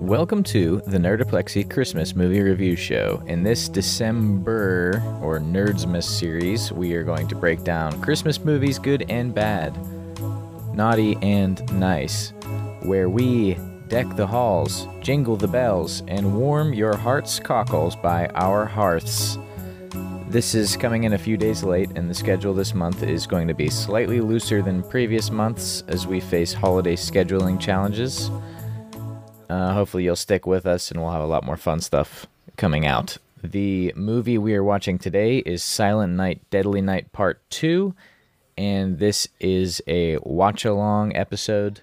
Welcome to the Nerdoplexy Christmas Movie Review Show. In this December or Nerdsmas series, we are going to break down Christmas movies, good and bad, naughty and nice, where we deck the halls, jingle the bells, and warm your heart's cockles by our hearths. This is coming in a few days late, and the schedule this month is going to be slightly looser than previous months as we face holiday scheduling challenges. Uh, hopefully, you'll stick with us and we'll have a lot more fun stuff coming out. The movie we are watching today is Silent Night, Deadly Night Part 2, and this is a watch along episode.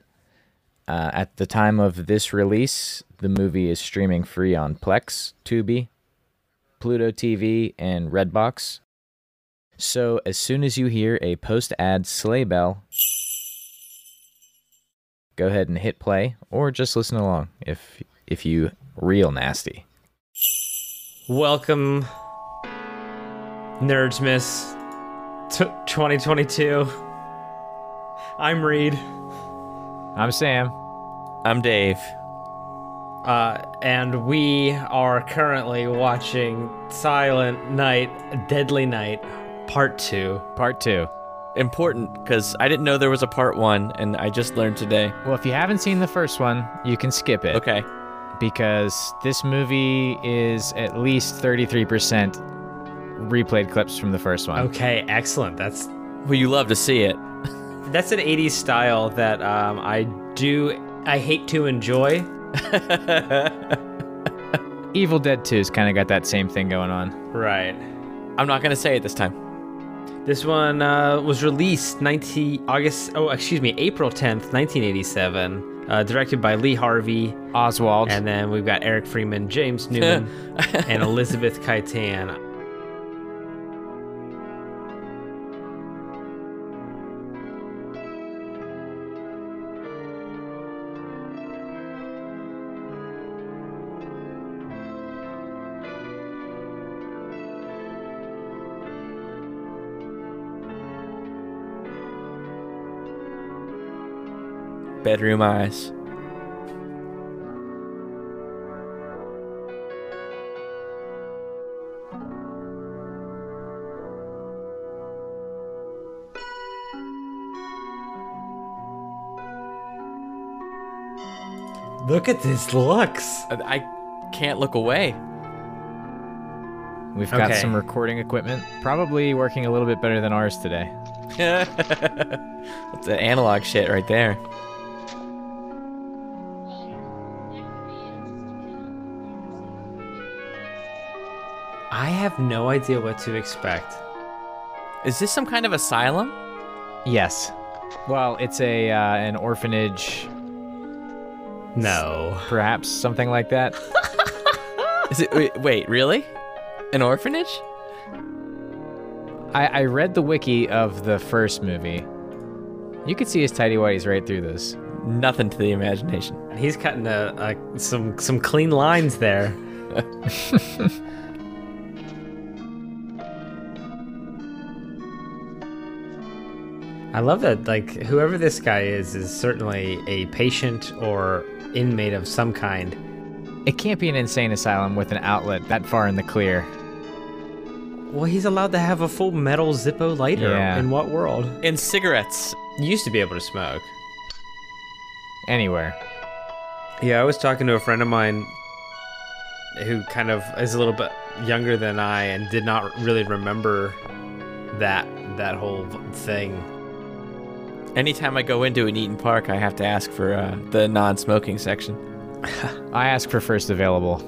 Uh, at the time of this release, the movie is streaming free on Plex, Tubi, Pluto TV, and Redbox. So, as soon as you hear a post ad sleigh bell, go ahead and hit play or just listen along if if you real nasty. Welcome, Nerdsmas t- 2022. I'm Reed, I'm Sam. I'm Dave. uh, and we are currently watching Silent Night, Deadly Night, Part 2. Part 2. Important because I didn't know there was a part one, and I just learned today. Well, if you haven't seen the first one, you can skip it Okay. because this movie is at least 33% replayed clips from the first one. Okay, excellent. That's Well, you love to see it. that's an 80s style that um, I do I hate to enjoy. Evil Dead 2's kind of got that same thing going on. Right. I'm not gonna say it this time. This one uh, was released 19 August. Oh, excuse me, April 10th, 1987. Uh, directed by Lee Harvey, Oswald. and then we've got Eric Freeman, James Newman, and Elizabeth Kaitan. Bedroom eyes. Look at this looks. Uh, I can't look away. We've got Okay. some recording equipment, probably working a little bit better than ours today. That's the analog shit right there. I have no idea what to expect. Is this some kind of asylum? Yes. Well, it's a uh, an orphanage, No. perhaps something like that. Is it? Wait, wait really? An orphanage? I, I read the wiki of the first movie. You could see his tidy whities right through this. Nothing to the imagination. He's cutting a, a, some some clean lines there. I love that like whoever this guy is is certainly a patient or inmate of some kind. It can't be an insane asylum with an outlet that far in the clear. Well, he's allowed to have a full metal Zippo lighter. Yeah. In what world? And cigarettes. You used to be able to smoke. Anywhere. Yeah, I was talking to a friend of mine who kind of is a little bit younger than I and did not really remember that that whole thing. Anytime I go into an Eat'n Park, I have to ask for uh, the non-smoking section. I ask for first available.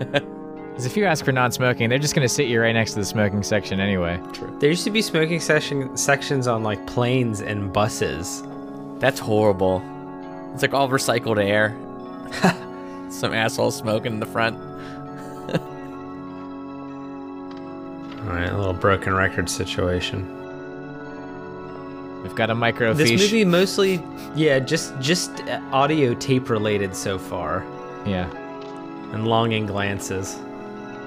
Because if you ask for non smoking, they're just going to sit you right next to the smoking section anyway. True. There used to be smoking session sections on like planes and buses. That's horrible. It's like all recycled air. Some asshole smoking in the front. All right, a little broken record situation. We've got a microfiche. This movie mostly, yeah, just just uh, audio tape related so far, Yeah. and longing glances.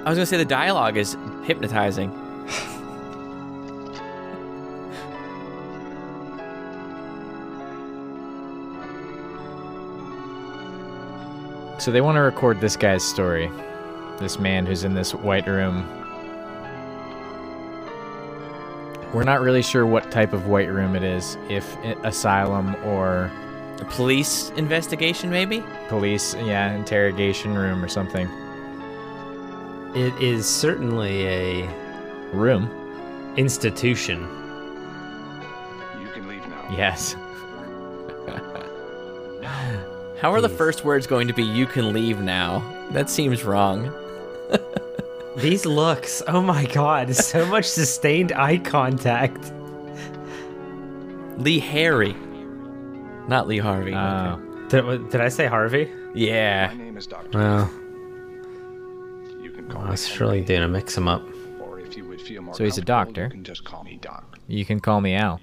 I was gonna say the dialogue is hypnotizing. So they want to record this guy's story. This man who's in this white room. We're not really sure what type of white room it is, if i- asylum or A police investigation, maybe? police, yeah, interrogation room or something. It is certainly a Room? institution. You can leave now. Yes. How are the first words going to be, you can leave now? That seems wrong. These looks, oh my god, so much sustained eye contact. Lee Harry. Not Lee Harvey. Oh. okay. Did, did I say Harvey? Yeah. My name is Doctor. Well, You can call I me was Henry, really doing a mix 'em up. or if you would feel more So he's a doctor? You can just call me Doc. You can call me Al.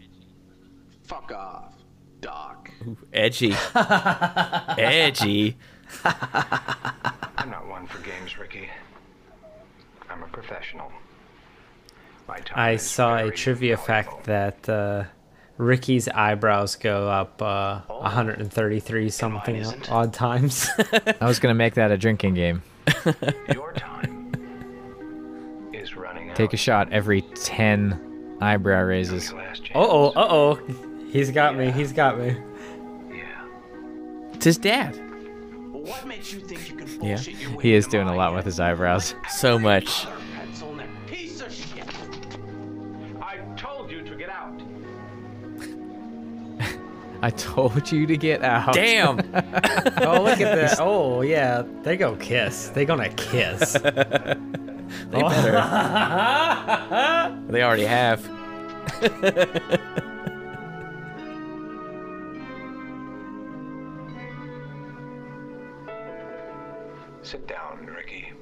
Fuck off, Doc. Edgy. Edgy. I'm not one for games, Ricky. I'm a professional. My time I saw a trivia valuable. fact that uh, Ricky's eyebrows go up uh, 133 something odd times. I was gonna make that a drinking game. Your time is running out. Take a shot every ten eyebrow raises. Your last chance. uh oh, uh oh. He's got me, he's got me. Yeah. It's his dad. What makes you think you can Yeah. your way He is doing a lot head? with his eyebrows. So much. Color pencil neck piece of shit. I told you to get out. I told you to get out. Damn. Oh, look at that. Oh, yeah. They go kiss. They gonna kiss. They better. they already have. Sit down, Ricky.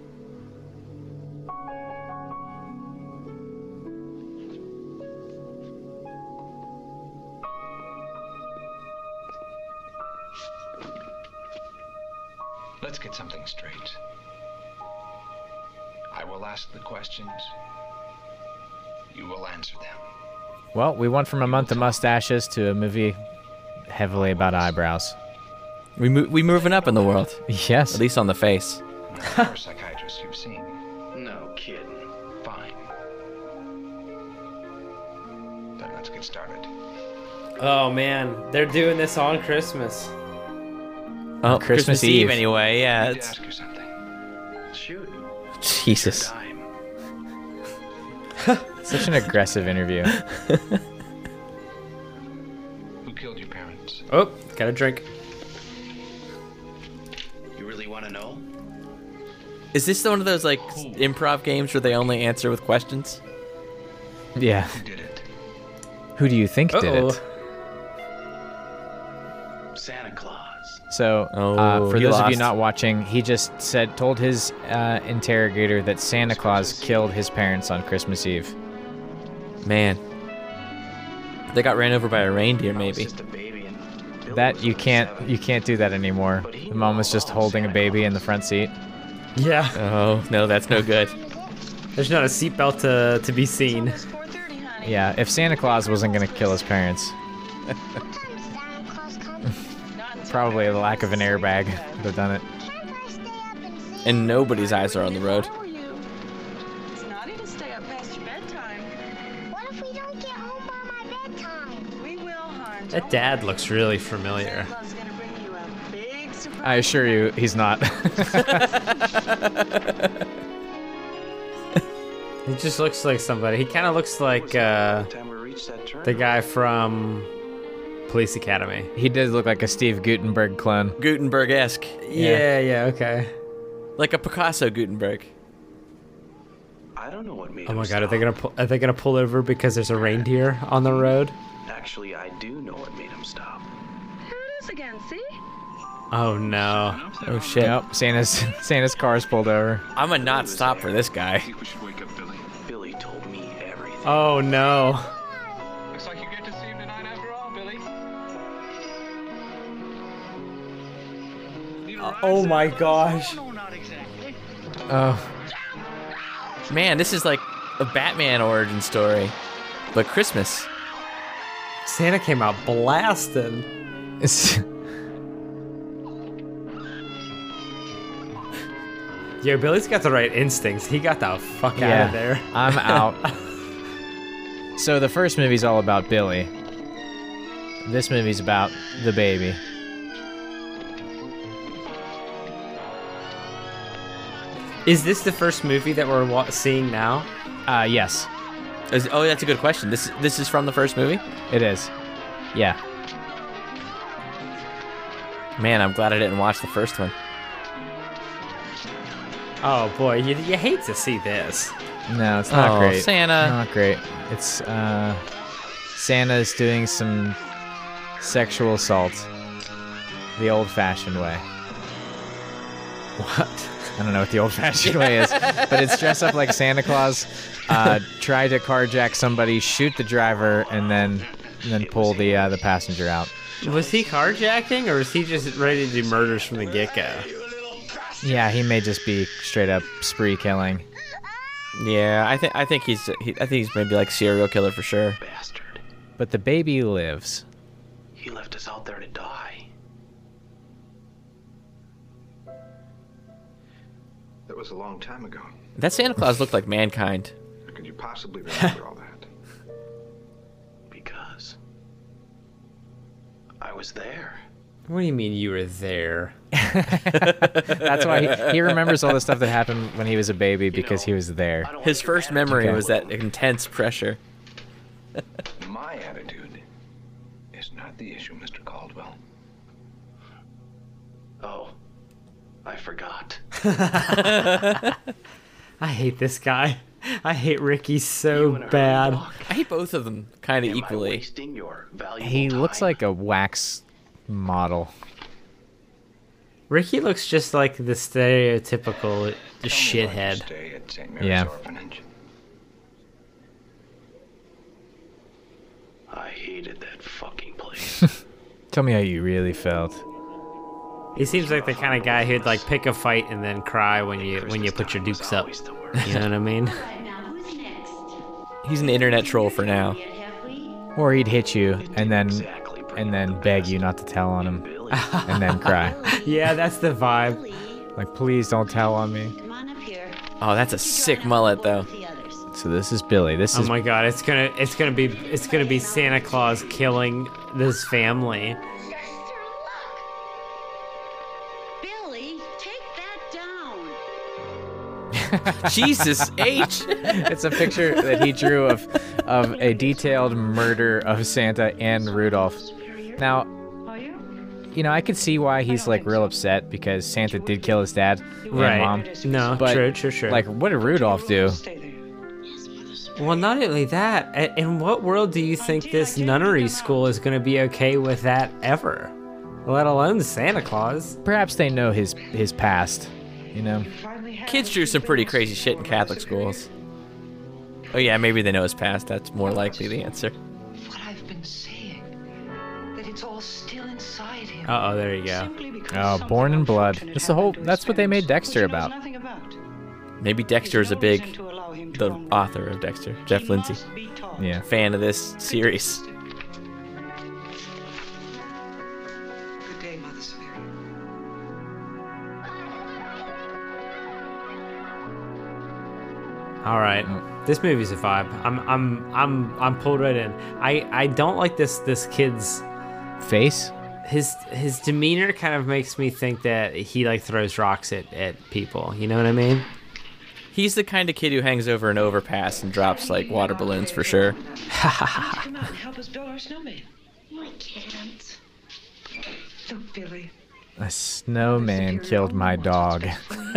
Let's get something straight. I will ask the questions. You will answer them. Well, we went from a month of mustaches to a movie heavily about eyebrows. We mo- we moving up in the world, Yes. at least on the face. I'm first psychiatrist you've seen. No kidding. Fine. Then let's get started. oh, man. They're doing this on Christmas. Oh, Christmas Eve. anyway. Yeah. I need It's, ask you something. Shoot. Jesus. Such an aggressive interview. Who killed your parents? Oh, got a drink. Is this one of those like improv games where they only answer with questions? Yeah. Who did it? Who do you think did Uh-oh. it? Santa Claus. So, Oh, uh, for he those of you not watching, he just said, told his uh, interrogator that Santa Claus killed his parents on Christmas Eve. Man. They got ran over by a reindeer, maybe. just a baby That you can't, you can't do that anymore. The mom was just holding a baby in the front seat. Yeah. Oh, no, that's no good. There's not a seatbelt to, to be seen. It's 4:30, honey. Yeah, if Santa Claus wasn't gonna kill his parents, What time does Santa Claus come? Not until probably the lack of an airbag is would have done it. Can't I stay up and nobody's eyes are on the road. How are you? It's naughty to stay up past your bedtime. What if we don't get home by my bedtime? We will, hon. That dad looks really familiar. Santa Claus is gonna bring you a big surprise. I assure you, he's not. He just looks like somebody. He kind of looks like uh, the time we reach that turn, the guy from Police Academy. he does look like a Steve Guttenberg clone. Guttenberg esque. Yeah, yeah, okay. Like a Picasso Guttenberg. I don't know what made Oh him my god, are they gonna pull, are they gonna pull over because there's a reindeer on the road? Actually, I do know what made him stop. Here it is again, see? Oh no. Oh, oh shit. Yep, Santa's Santa's car's pulled over. I'm a not stop for this guy. think we should wake up Billy. Billy told me everything. Oh no. Looks like you get to see him tonight after all, Billy. Uh, oh my gosh. no, not exactly. Oh, Man, this is like a Batman origin story. But Christmas. Santa came out blasting. Yeah, Billy's got the right instincts. He got the fuck out of there. I'm out. so the first movie's all about Billy. This movie's about the baby. Is this the first movie that we're wa- seeing now? Uh, yes, Is- oh, that's a good question. This this is from the first movie. it is. Yeah. Man, I'm glad I didn't watch the first one. Oh boy, you, you hate to see this. No, it's not Oh, great. Santa. Not great. It's uh, Santa's doing some sexual assault, the old-fashioned way. What? I don't know what the old-fashioned way is, but it's dress up like Santa Claus, uh, try to carjack somebody, shoot the driver, and then and then pull the uh, the passenger out. Was he carjacking or was he just ready to do murders from the get go? Yeah, he may just be straight up spree killing. Yeah, I think I think he's he, I think he's maybe like serial killer for sure. Bastard. But the baby lives. He left us out there to die. That was a long time ago. That Santa Claus looked like mankind. How could you possibly remember all that? Because I was there. What do you mean you were there? That's why he, he remembers all the stuff that happened when he was a baby because he was there. His first memory Okay. was that intense pressure. My attitude is not the issue, Mr. Caldwell. Oh, I forgot. I hate this guy. I hate Ricky so bad. I hate both of them kind of Am I equally. wasting your valuable He looks time? like a wax model. Ricky looks just like the stereotypical Tell me why you shithead. Stay at St. Mary's Yeah. Orphanage. I hated that fucking place. Tell me how you really felt. He seems like the kind of guy who'd like pick a fight and then cry when you when you put your was dukes up. always the worst. You know what I mean? Now who's next? He's an internet troll for now. Yet have we? Or he'd hit you and then Exactly bring and then beg you not to tell on him and then cry. Yeah, that's the vibe. Like please don't tell on me. come on up here. Oh, that's a sick mullet though. So this is Billy. This oh is Oh my god, it's gonna it's gonna be it's gonna be Santa Claus killing this family. Billy, take that down. Jesus H. it's a picture that he drew of of a detailed murder of Santa and Rudolph. Now, Are you? you know, I could see why he's like real upset because Santa did kill his dad and Right. mom. No, But true, true, true. Like, what did Rudolph do? Well, not only that, in what world do you think this nunnery school is gonna be okay with that ever? Let alone Santa Claus. Perhaps they know his his past. You know, Kids drew some pretty crazy shit in Catholic schools. Oh yeah, maybe they know his past. That's more likely the answer. It's all still inside him. Uh oh, there you go. Oh, Born in Blood. That's the whole- that's what they made Dexter which he knows about. about. Maybe Dexter is a big reason to allow him to the author of Dexter, Jeff Lindsay, must be taught. yeah. fan of this series. Good day, Mother Superior. All right, this movie's a vibe. I'm I'm I'm I'm pulled right in. I I don't like this this kid's Face. his his demeanor kind of makes me think that he like throws rocks at at people. You know what I mean? He's the kind of kid who hangs over an overpass and drops like water balloons for sure. Come out and help us build our snowman. My kittens. Look, Billy. A snowman killed my dog.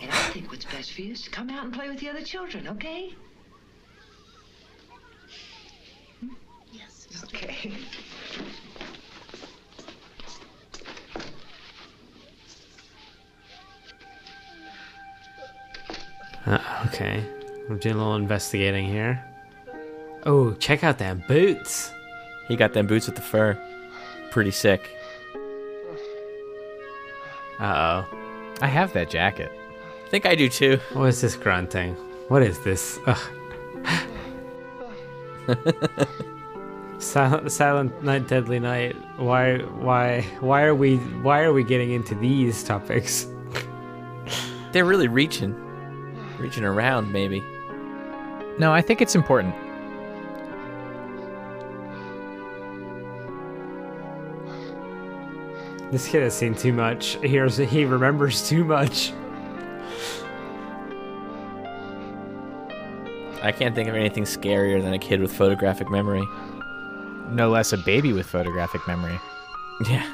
And I think what's best for you is to come out and play with the other children, okay? Yes. Okay. Uh, okay, we're doing a little investigating here. Oh, check out them boots. He got them boots with the fur. Pretty sick. Uh oh. I have that jacket. I think I do too. What is this grunting? What is this? Ugh. Silent, Silent Night, Deadly Night. Why, why, why are we, why are we getting into these topics? They're really reaching, reaching around. Maybe. No, I think it's important. This kid has seen too much. He hears- he remembers too much. I can't think of anything scarier than a kid with photographic memory. No less a baby with photographic memory. Yeah.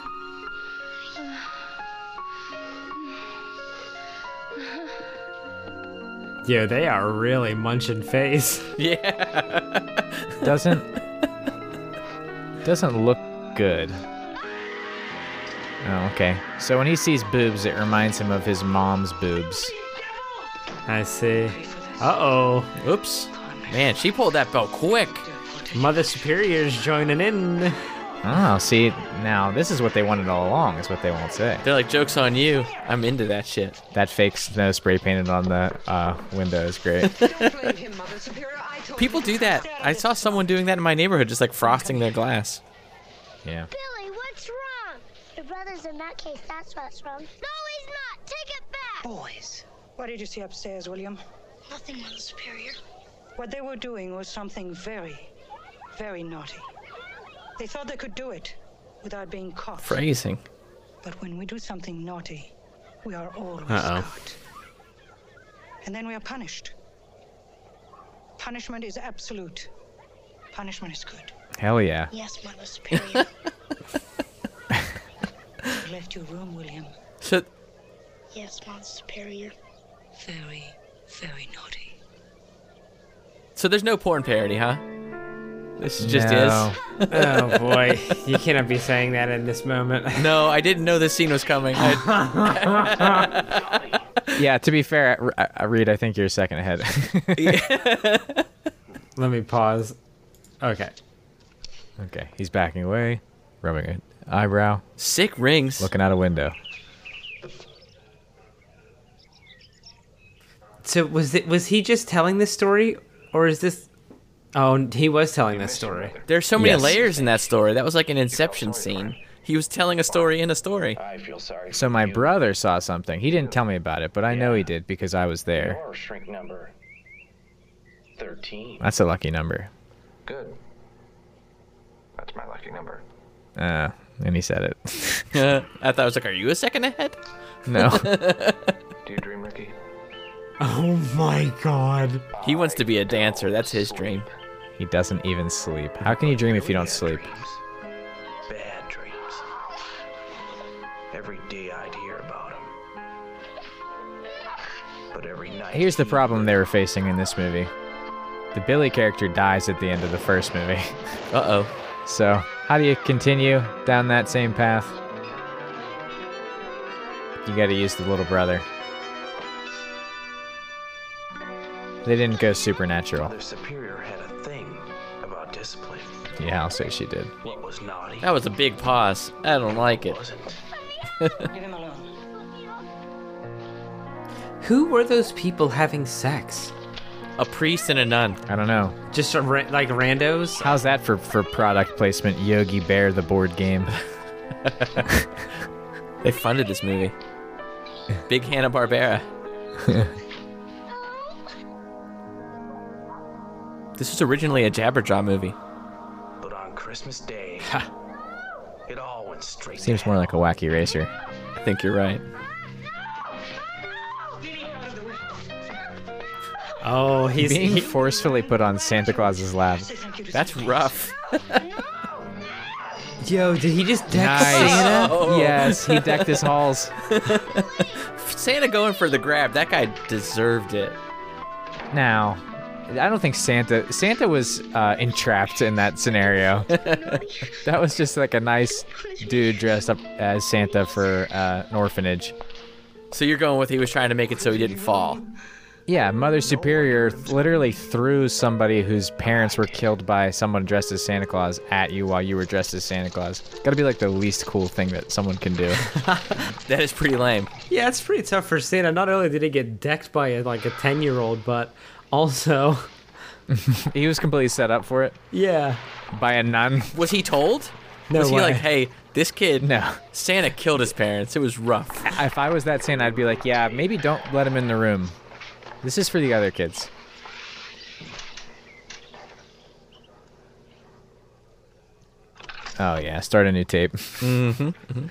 Yeah, they are really munching face. Yeah. Doesn't doesn't look good. Oh, okay. So when he sees boobs, it reminds him of his mom's boobs. I see. Uh oh. Oops. Man, she pulled that belt quick. Mother Superior's joining in. Oh, see, now this is what they wanted all along, is what they won't say. They're like, joke's on you. I'm into that shit. That fake snow spray painted on the uh, window is great. People do that. I saw someone doing that in my neighborhood, just like frosting their glass. Yeah. Billy, what's wrong? Your brother's in that case, that's what's wrong. No, he's not! Take it back! Boys, what did you see upstairs, William? Nothing, Mother Superior. What they were doing was something very, very naughty. They thought they could do it without being caught. Phrasing. But when we do something naughty, we are always Uh-oh. caught. And then we are punished. Punishment is absolute. Punishment is good. Hell yeah. Yes, Mother Superior. You left your room, William. So, yes, Mother Superior. Very, very naughty. so there's no porn parody, huh? This just No. is. Oh boy, you cannot be saying that in this moment. No, I didn't know this scene was coming. I, Yeah, to be fair, uh, uh, Reed, I think you're a second ahead. Let me pause. Okay. okay, he's backing away, rubbing an eyebrow, sick rings. looking out a window. So was it was he just telling this story, or is this? Oh, he was telling this story. There's so many Yes. layers in that story. That was like an Inception scene. He was telling a story in a story. I feel sorry. So my you. brother saw something. He didn't tell me about it, but I know he did because I was there. Your shrink number 13. That's a lucky number. Good. That's my lucky number. Uh, and he said it. I thought I was like, are you a second ahead? no. Do you dream, Ricky? Oh my god. He wants to be a dancer. That's his dream. He doesn't even sleep. How can you dream if you don't sleep? Bad dreams. Every day I'd hear about him. But every night. Here's the problem they were facing in this movie. The Billy character dies at the end of the first movie. Uh oh. So, how do you continue down that same path? You gotta use the little brother. They didn't go supernatural. Yeah, I'll say she did. What was naughty That was a big pause. I don't like it. wasn't. Leave him alone. Who were those people having sex? A priest and a nun. I don't know. Just a ra- like randos? How's that for, for product placement? Yogi Bear, the board game. They funded this movie. Big Hanna Barbera. this was originally a Jabberjaw movie. But on Christmas Day, it all went straight Seems to more like a wacky racer. I think you're right. Oh, he's Being he, forcefully put on Santa Claus's lap. Say thank you to That's rough. Yo, did he just deck Nice. Santa? Oh. Yes, he decked his halls. Santa going for the grab. That guy deserved it. Now, I don't think Santa Santa was uh, entrapped in that scenario. that was just like a nice dude dressed up as Santa for uh, an orphanage. So you're going with he was trying to make it so he didn't fall. Yeah, Mother Superior literally threw somebody whose parents were killed by someone dressed as Santa Claus at you while you were dressed as Santa Claus. Gotta be like the least cool thing that someone can do. That is pretty lame. Yeah, it's pretty tough for Santa. Not only did he get decked by a, like a 10 year old, but also, he was completely set up for it yeah. by a nun. Was he told? No was he way. like, hey, this kid, No. Santa killed his parents. It was rough. If I was that Santa, I'd be like, yeah, maybe don't let him in the room. This is for the other kids. Oh yeah, start a new tape. Mm-hmm, mm-hmm.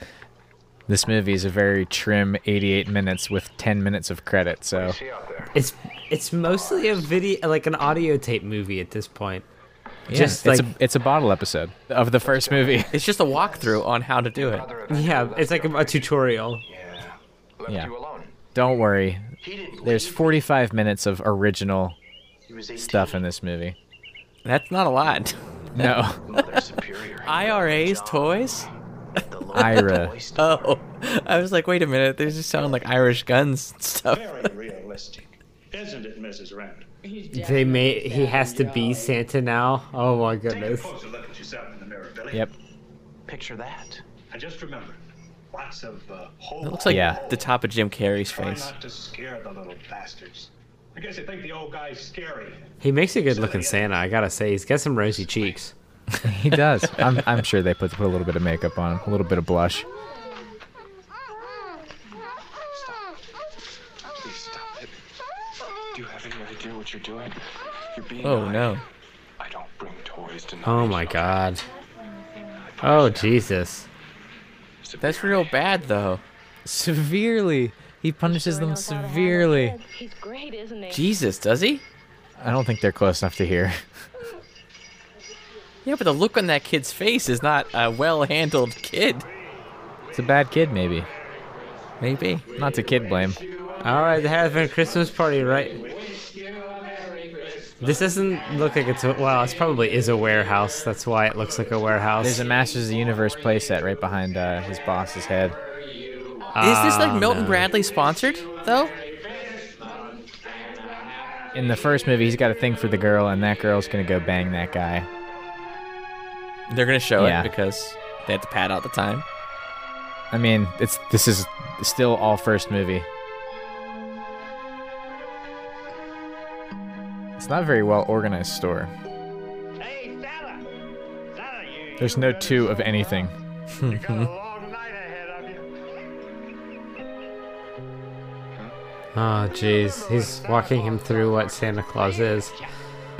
This movie is a very trim 88 minutes with 10 minutes of credit. So See out there. It's it's mostly a video, like an audio tape movie at this point. yeah, Just it's like a it's a bottle episode of the first movie. It's just a walkthrough on how to do it. Yeah, it's like a, a tutorial. Yeah. Yeah. Don't worry, there's 45 minutes of original He was 18. stuff in this movie. That's not a lot. No, IRA's toys? The Lord Ira. Toy Story. Oh, I was like, wait a minute. They just sound like Irish guns and stuff. Very realistic, isn't it, Mrs. Rand? They made he has to be Santa now. Oh my Take a goodness. closer look at yourself in the mirror, Billy. yep. Picture that. And just remember, lots of uh, hope. It looks like Yeah. the top of Jim Carrey's Try face. not to scare the little bastards. I guess you think the old guy's scary. He makes a good looking Santa. I gotta say, he's got some rosy cheeks. He does. I'm, I'm sure they put, put a little bit of makeup on him, a little bit of blush. Please stop it. Do you have any idea what you're doing? You're being Oh naughty. no. I don't bring toys to Oh my god. Oh Jesus. That's real bad though. Severely. He punishes them severely. He's great, isn't he? Jesus, does he? I don't think they're close enough to hear. Yeah, but the look on that kid's face is not a well-handled kid. It's a bad kid, maybe. Maybe. Not to kid blame. All right, there has been a Christmas party, right? This doesn't look like it's a, well. It probably is a warehouse. That's why it looks like a warehouse. There's a Masters of the Universe playset right behind uh, his boss's head. Is this like Oh, Milton no. Bradley sponsored though? In the first movie, he's got a thing for the girl, and that girl's gonna go bang that guy. They're gonna show Yeah. it because they have to pad out the time. I mean, it's this is still all first movie. It's not a very well organized store. Hey, Santa! Santa, you. There's no two of anything. You got a long night ahead of you. Oh jeez, he's walking him through what Santa Claus is.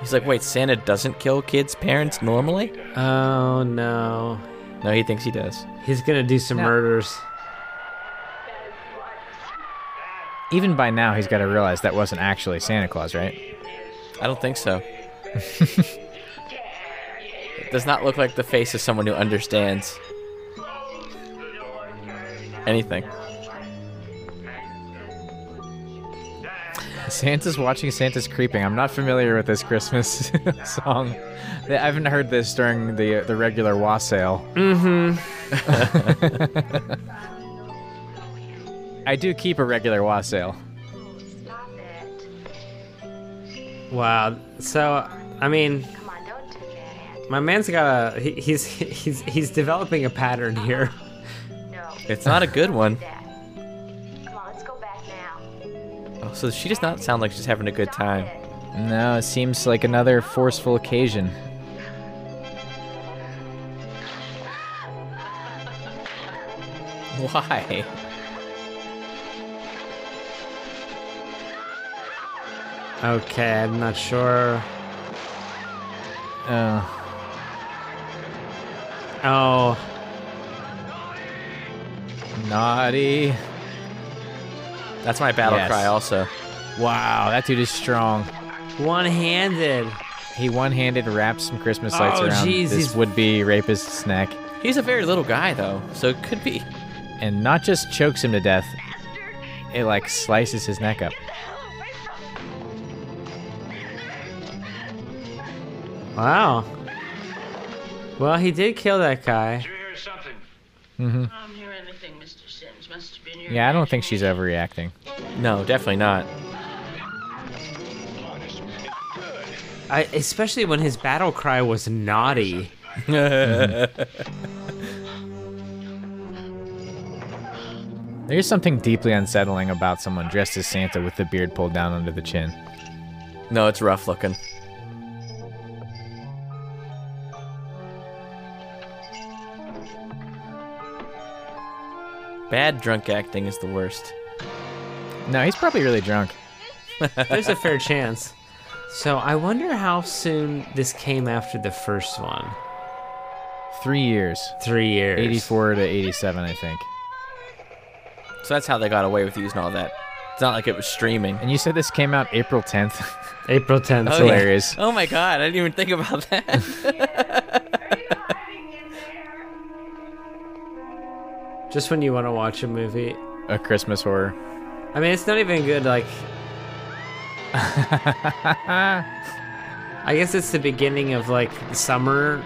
He's like, wait, Santa doesn't kill kids' parents normally? Oh no, No, he thinks he does. he's gonna do some No. murders. Even by now, he's got to realize that wasn't actually Santa Claus, right? I don't think so. it does not look like the face of someone who understands anything. Santa's watching, Santa's creeping. I'm not familiar with this Christmas song. I haven't heard this during the the regular wassail. Mm-hmm. I do keep a regular wassail. Wow. So, I mean, my man's got a he, he's he's he's developing a pattern here. It's not a good one. Come on, let's go back now. Oh, so she does not sound like she's having a good time. No, it seems like another forceful occasion. Why? Okay, I'm not sure. Oh, Oh, naughty. That's my battle Yes. cry also. Wow, that dude is strong. one-handed. He one-handed wraps some Christmas lights Oh, around jeez, this would-be rapist's neck, He's a very little guy though, so it could be. and not just chokes him to death. It like slices his neck up. Wow. Well, he did kill that guy. Did you hear something? Mm-hmm. Yeah, I don't think she's overreacting. No, definitely not. I, especially when his battle cry was naughty. There's something deeply unsettling about someone dressed as Santa with the beard pulled down under the chin. No, it's rough looking. Bad drunk acting is the worst. No, he's probably really drunk. There's a fair chance. So I wonder how soon this came after the first one. Three years. Three years. 84 to 87, I think. So that's how they got away with using all that. It's not like it was streaming. And you said this came out April 10th. April 10th. That's Oh, yeah. hilarious. Oh my god, I didn't even think about that. Just when you want to watch a movie. A Christmas horror. I mean, it's not even good. Like, I guess it's the beginning of like summer,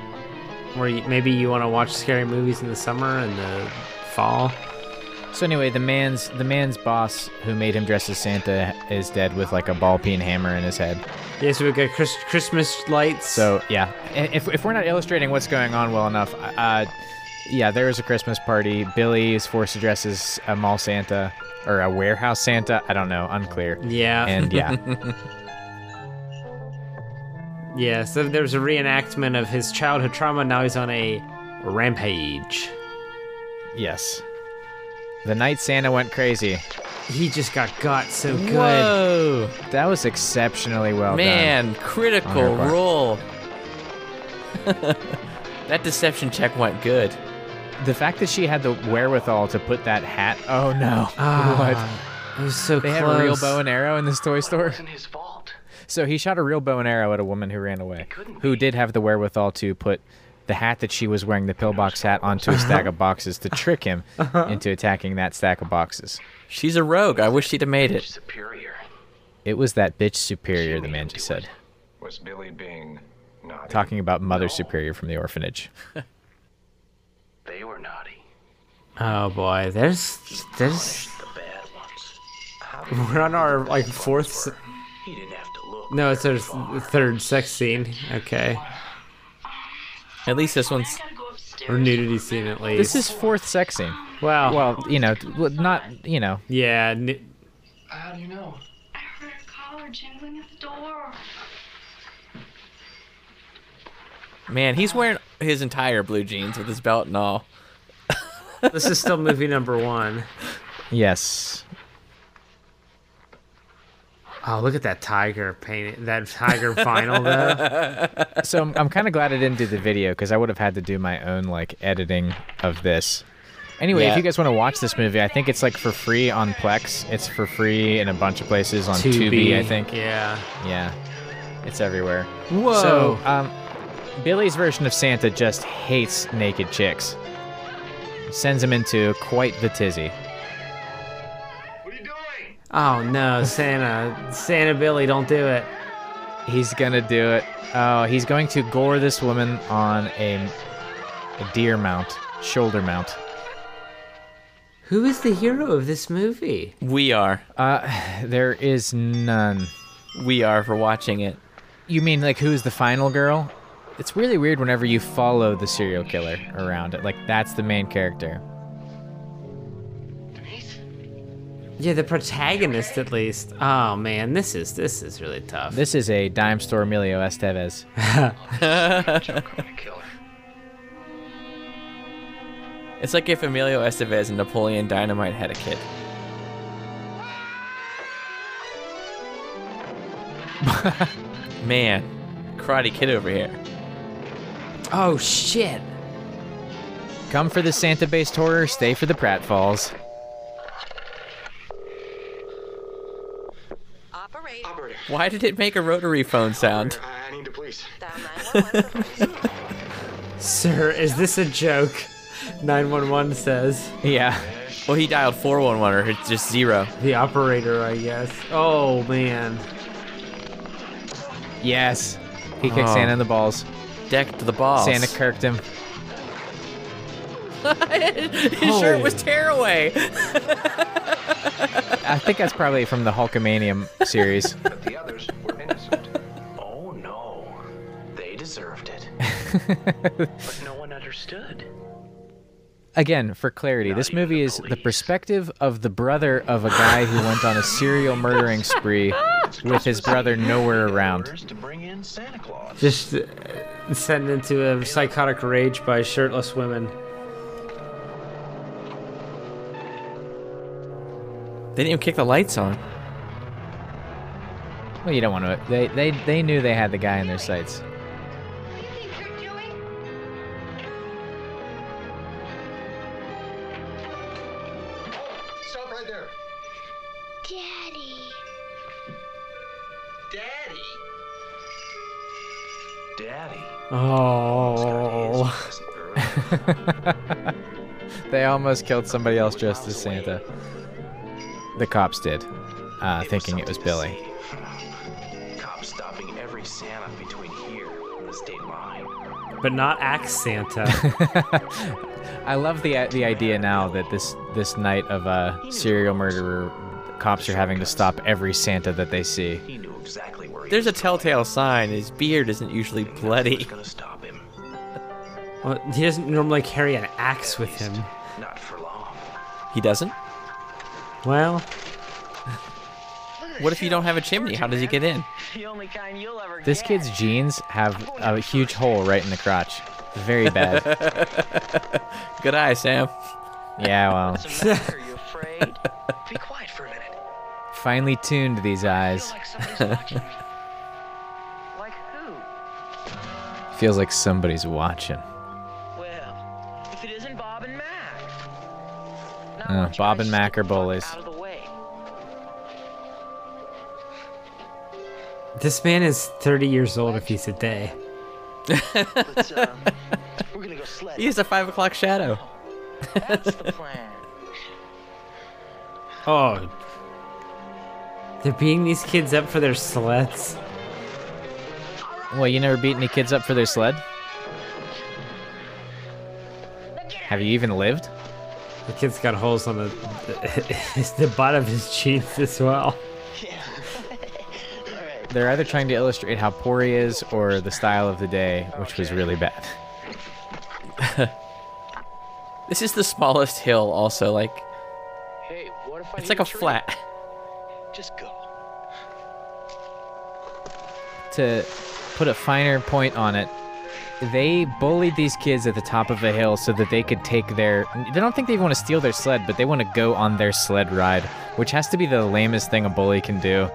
where you, maybe you want to watch scary movies in the summer and the fall. So anyway, the man's the man's boss who made him dress as Santa is dead with like a ball peen hammer in his head. Yeah, so we got Chris, Christmas lights. So yeah, if if we're not illustrating what's going on well enough, uh, yeah, there is a Christmas party. Billy is forced to dress as a mall Santa or a warehouse Santa. I don't know, unclear. yeah, And yeah, yeah. So there's a reenactment of his childhood trauma. Now he's on a rampage. yes, the night Santa went crazy. He just got got so good. Whoa, That was exceptionally well done. man, critical On her part. roll. that deception check went good. The fact that she had the wherewithal to put that hat. Oh no! Ah, It was so what? They close. had a real bow and arrow in this toy store. It wasn't his fault. So he shot a real bow and arrow at a woman who ran away, who be. did have the wherewithal to put the hat that she was wearing, the pillbox hat, onto a stack of boxes to trick him into attacking that stack of boxes. She's a rogue. I wish she'd have made it. Superior. It was that bitch superior, the man just said, Was Billy being naughty? talking about Mother No. Superior from the orphanage. They were naughty. Oh boy, there's there's The bad ones. we're on our like fourth. He didn't have to look. No, it's our th- third sex scene. Okay, At least this one's. or nudity scene at least. This is fourth sex scene. wow. Well, you know, not you know. yeah. nu- How do you know? I heard a collar jingling at the door. Man, he's wearing his entire blue jeans with his belt and all. this is still movie number one. Yes. Oh, look at that tiger painted. That tiger vinyl though. So I'm, I'm kind of glad I didn't do the video because I would have had to do my own like editing of this. Anyway, Yeah. if you guys want to watch this movie, I think it's like for free on Plex. It's for free in a bunch of places on Tubi, I think. Yeah. Yeah, it's everywhere. Whoa. So, um, Billy's version of Santa just hates naked chicks. Sends him into quite the tizzy. What are you doing? Oh no, Santa, Santa Billy, don't do it. He's gonna do it. Oh, he's going to gore this woman on a, a deer mount, shoulder mount. Who is the hero of this movie? We are. Uh, there is none. We are for watching it. You mean like who's the final girl? It's really weird whenever you follow the serial killer around it. Like that's the main character. Denise? Yeah, the protagonist at least. Oh man, this is this is really tough. This is a dime store Emilio Estevez. Joke on the killer. It's like if Emilio Estevez and Napoleon Dynamite had a kid. Man, Karate Kid over here. Oh shit. Come for the Santa-based horror, stay for the pratfalls. Operator. Operator. Why did it make a rotary phone sound? I, I need the police. Dial 911 please. Sir, is this a joke? 911 says. Yeah. Well, he dialed 411 or it's just zero. The operator, I guess. Oh man. Yes. He kicked Oh. Santa in the balls. Deck to the balls. Santa kirked him. His shirt was tearaway. I think that's probably from the Hulkamania series. But the others were innocent. Oh no. They deserved it. But no one understood again, for clarity, Not this movie the is police. the perspective of the brother of a guy who went on a serial murdering spree with his brother nowhere around. Just uh, sent into a psychotic rage by shirtless women. They didn't even kick the lights on. Well, you don't want to. They, they, they knew they had the guy in their sights. Oh. they almost killed somebody else dressed as Santa. The cops did, uh, thinking it was Billy. Cops stopping every Santa between here and the state line. But not Axe Santa. I love the the idea now that this this night of a serial murderer, cops are having to stop every Santa that they see. He knew exactly where he There's a telltale sign. His beard isn't usually bloody. gonna stop him. well, he doesn't normally carry an axe with him. Not for long. He doesn't? Well, What if you don't have a chimney? How does he get in? The only kind you'll ever This kid's jeans have a huge hole right in the crotch. Very bad. Good eye, Sam. Yeah, well, What's? Are you afraid? Be quiet for a minute. finely tuned these eyes. Feels like somebody's watching. Well, if it isn't Bob and Mac. Uh, why don't you Bob and Mac are bullies. Out of the way. this man is 30 years old if he's a day. Let's, um, we're gonna go sledding. He's a five o'clock shadow. That's the plan. Oh. They're beating these kids up for their sleds. Well, you never beat any kids up for their sled? Have you even lived? The kid's got holes on the the, the bottom of his jeans as well. They're either trying to illustrate how poor he is or the style of the day, which was really bad. This is the smallest hill, also. Like, Hey, what if I it's like a tree? flat. Just go. To put a finer point on it, they bullied these kids at the top of a hill so that they could take their. They don't think they want to steal their sled, but they want to go on their sled ride, which has to be the lamest thing a bully can do.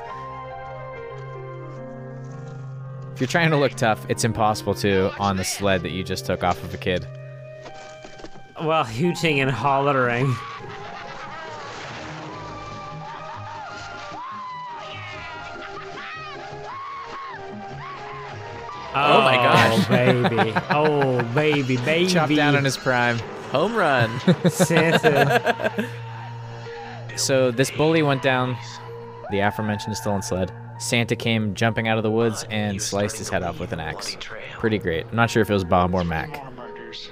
If you're trying to look tough, it's impossible to on the sled that you just took off of a kid. While hooting and hollering. Oh my oh, gosh. Oh baby. Oh baby, baby. Chopped down in his prime. Home run. Santa. So this bully went down. The aforementioned stolen sled. Santa came jumping out of the woods and sliced his head off with an axe. Pretty great. I'm not sure if it was Bob or Mac. More murders.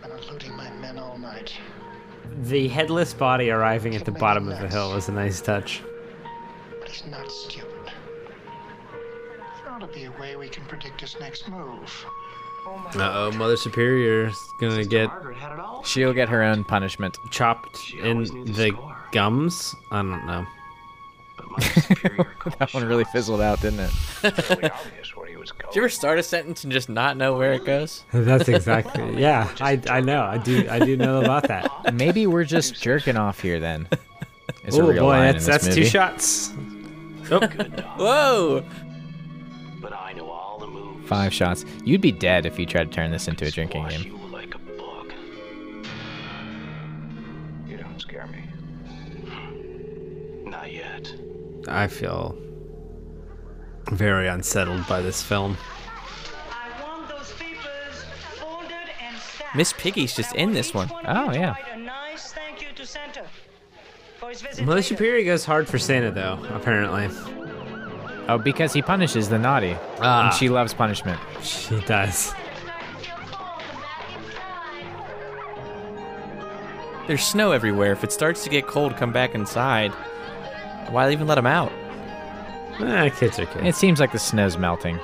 Been eluding my men all night. The headless body arriving at the bottom of the hill was a nice touch. But he's not stupid. There ought to be a way we can predict his next move. Uh oh, Mother Superior's gonna get Margaret had it all. She'll get her own punishment. chopped in the the score. gums. I don't know. But Mother Superior called That one really fizzled out, didn't it? Fairly obvious where he was going. Did you ever start a sentence and just not know where it goes? That's exactly. Yeah, I, I know. I do I do know about that. Maybe we're just jerking off here then. Oh boy, that's that's two shots. Oh, Whoa! Five shots. You'd be dead if you tried to turn this into a drinking game. you like a bug. You don't scare me. Not yet. I feel very unsettled by this film. I want those papers folded and stacked. Miss Piggy's just in this one. Oh, yeah. Write a nice thank you to Santa for his visit Mother. Superior goes hard for Santa though, apparently. Oh, because he punishes the naughty. Ah. And she loves punishment. She does. There's snow everywhere. If it starts to get cold, come back inside. Why even let him out? Eh, kids are kids. It seems like the snow's melting.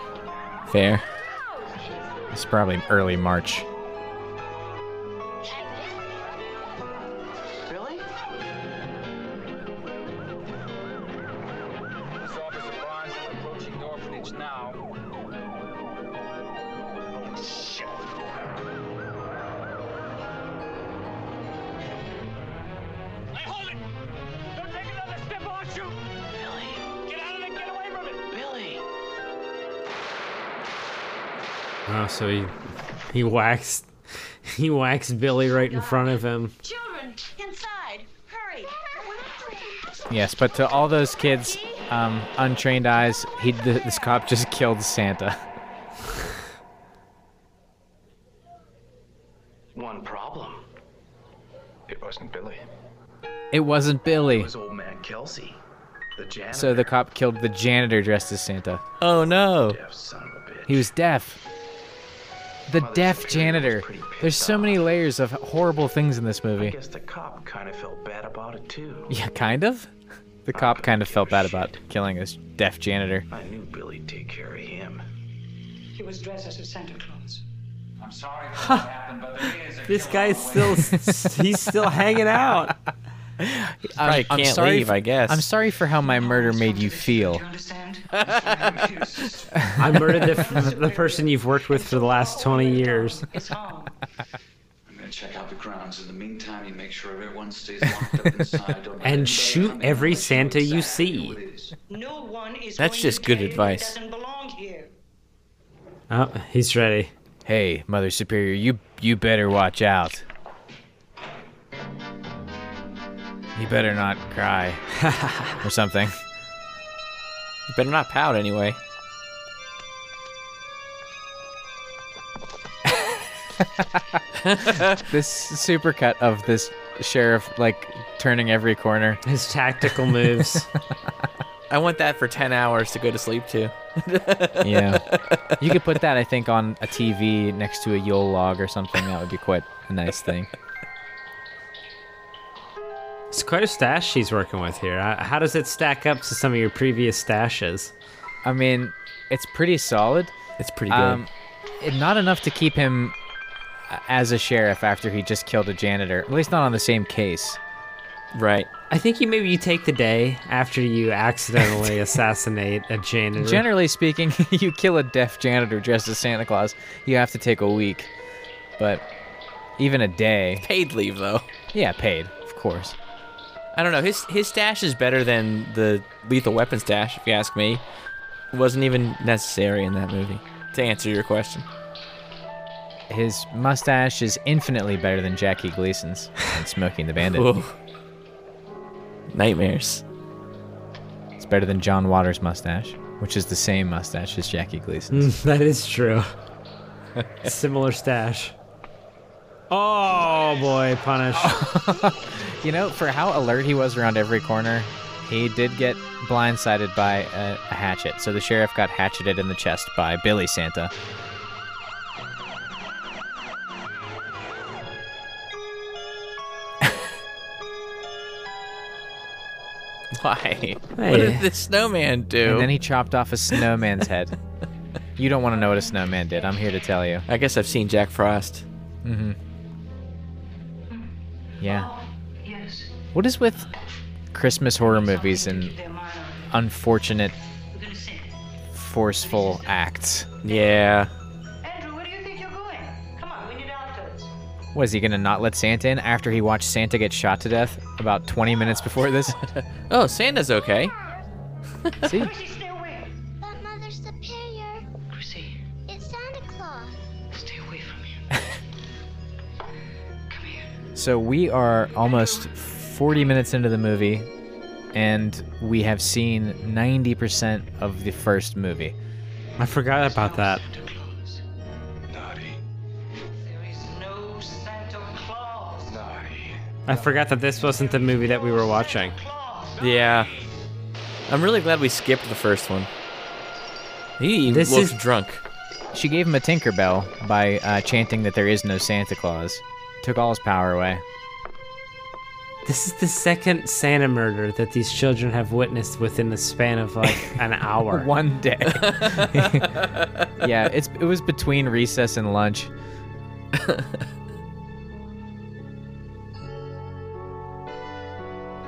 Fair. It's probably early March. So he he whacks he whacks Billy right in front of him. Children, inside. Hurry. Yes, but to all those kids, um, untrained eyes, he th- this cop just killed Santa. One problem. It wasn't Billy. It wasn't Billy. It was old man Kelsey. The janitor. So the cop killed the janitor dressed as Santa. Oh no. Deaf son of a bitch. He was deaf. The Mother deaf janitor. There's so off. many layers of horrible things in this movie. I movie. guess the cop kind of felt bad about it too. Yeah, kind of. The cop kind of felt bad about killing his deaf janitor. I knew Billy'd take care of him. He was dressed as a Santa Claus. I'm sorry for what happened, but there is a This guy's still he's still hanging out. Probably can't leave, I guess. I'm sorry for how my murder made you feel. Do you understand? I murdered the, the person you've worked with for the last 20 years. I'm gonna check out the grounds. In the meantime, you make sure everyone stays locked up inside. And shoot every unless you know Santa you see. who it is. No one is That's just good advice. He doesn't belong here. Oh, he's ready. Hey, Mother Superior, you you better watch out. You better not cry or something. You better not pout anyway. This supercut of this sheriff like turning every corner. His tactical moves. I want that for 10 hours to go to sleep to. Yeah. You could put that I think on a TV next to a Yule log or something. That would be quite a nice thing. It's quite a stash she's working with here. Uh, How does it stack up to some of your previous stashes? I mean, it's pretty solid. It's pretty good. Um, it- not enough to keep him uh, as a sheriff after he just killed a janitor. At least not on the same case. right. I think you maybe you take the day after you accidentally assassinate a janitor. Generally speaking, you kill a deaf janitor dressed as Santa Claus, you have to take a week. But even a day, Paid leave, though. yeah, paid, of course. I don't know. His his stash is better than the Lethal Weapon stash, if you ask me. It wasn't even necessary in that movie, to answer your question. His mustache is infinitely better than Jackie Gleason's in Smokey and the Bandit. Whoa. Nightmares. It's better than John Waters' mustache, which is the same mustache as Jackie Gleason's. Mm, that is true. Similar stash. Oh boy, punish. You know, for how alert he was around every corner, he did get blindsided by a, a hatchet. So the sheriff got hatcheted in the chest by Billy Santa. Why? What did the snowman do? And then he chopped off a snowman's head. You don't want to know what a snowman did. I'm here to tell you. I guess I've seen Jack Frost. Mm-hmm. Yeah. Oh, yes. What is with Christmas horror movies and unfortunate, We're gonna sing. forceful acts? Yeah. Andrew, where do you think you're going? Come on, we need outfits. What is he gonna not let Santa in after he watched Santa get shot to death about 20 minutes before this? Oh, Santa's okay. See? So we are almost 40 minutes into the movie, and we have seen 90% of the first movie. I forgot about that. Santa Claus. Naughty. There is no Santa Claus. Naughty. I forgot that this wasn't the movie that we were watching. Yeah. I'm really glad we skipped the first one. He This looks is- drunk. She gave him a Tinkerbell by uh, chanting that there is no Santa Claus. Took all his power away. This is the second Santa murder that these children have witnessed within the span of like an hour. One day. yeah, it's it was between recess and lunch.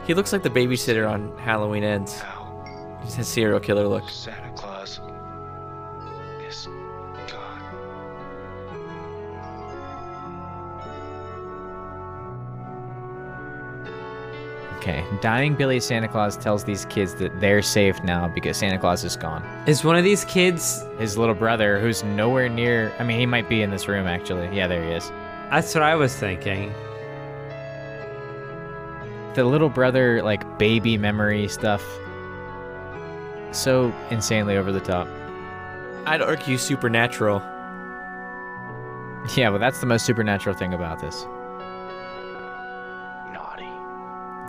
He looks like the babysitter on Halloween Ends. Now, He's a serial killer look. Santa Claus Okay, dying Billy Santa Claus tells these kids that they're safe now because Santa Claus is gone. Is one of these kids? His little brother, who's nowhere near. I mean, he might be in this room actually. Yeah, there he is. That's what I was thinking. The little brother, like baby memory stuff, so insanely over the top. I'd argue supernatural. Yeah, well that's the most supernatural thing about this.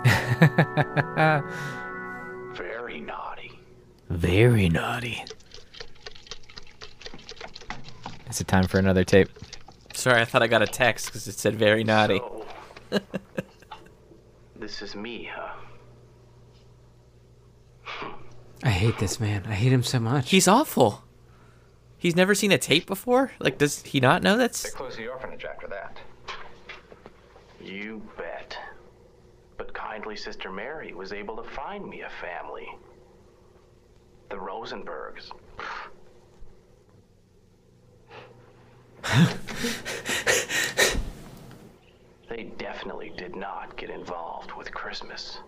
Very naughty. Very naughty. Is it time for another tape? Sorry, I thought I got a text because it said very naughty. So, this is me, huh? I hate this man. I hate him so much. He's awful. He's never seen a tape before? Like, does he not know They that's. closed the orphanage after that. You bet. Kindly Sister Mary was able to find me a family. The Rosenbergs. they definitely did not get involved with Christmas.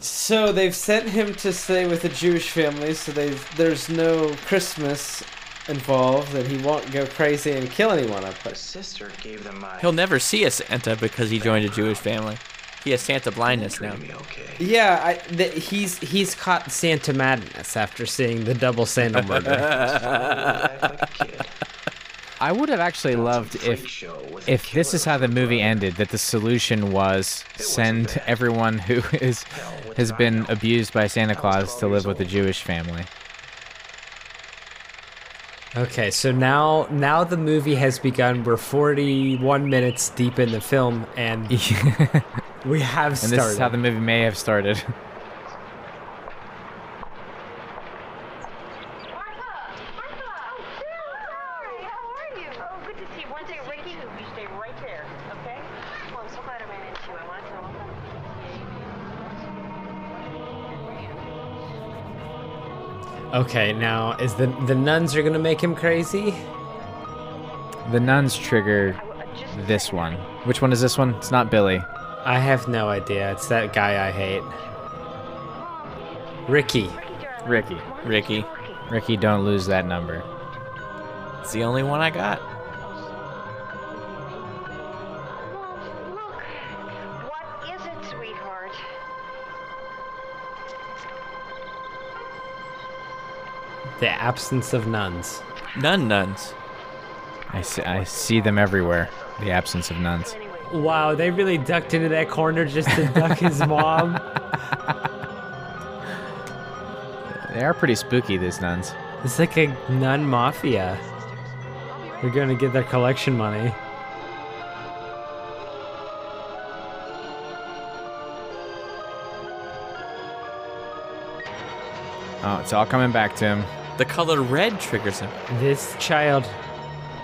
So they've sent him to stay with a Jewish family, so they there's no Christmas involved, and he won't go crazy and kill anyone. I The put. sister gave them my. He'll never see a Santa because he joined a Jewish family. He has Santa blindness now. Okay. Yeah, I, th- he's he's caught Santa madness after seeing the double Santa murder. Act like. I would have actually loved if Freak show with a if this is how the movie brother. ended that the solution was send bad. everyone who is has been abused by Santa Claus to live with a. Jewish family. Okay, so now now the movie has begun. We're 41 minutes deep in the film, and and we have started. this is how the movie may have started. Okay, now is the the nuns are gonna make him crazy? The nuns trigger this one. Which one is this one? It's not Billy. I have no idea. It's that guy I hate. Ricky. Ricky. Ricky. Ricky, don't lose that number. It's the only one I got. The absence of nuns. None nuns. I see, I see them everywhere. The absence of nuns. Wow, they really ducked into that corner just to duck his mom. They are pretty spooky, these nuns. It's like a nun mafia. They're gonna get their collection money. Oh, it's all coming back to him. The color red triggers him. This child,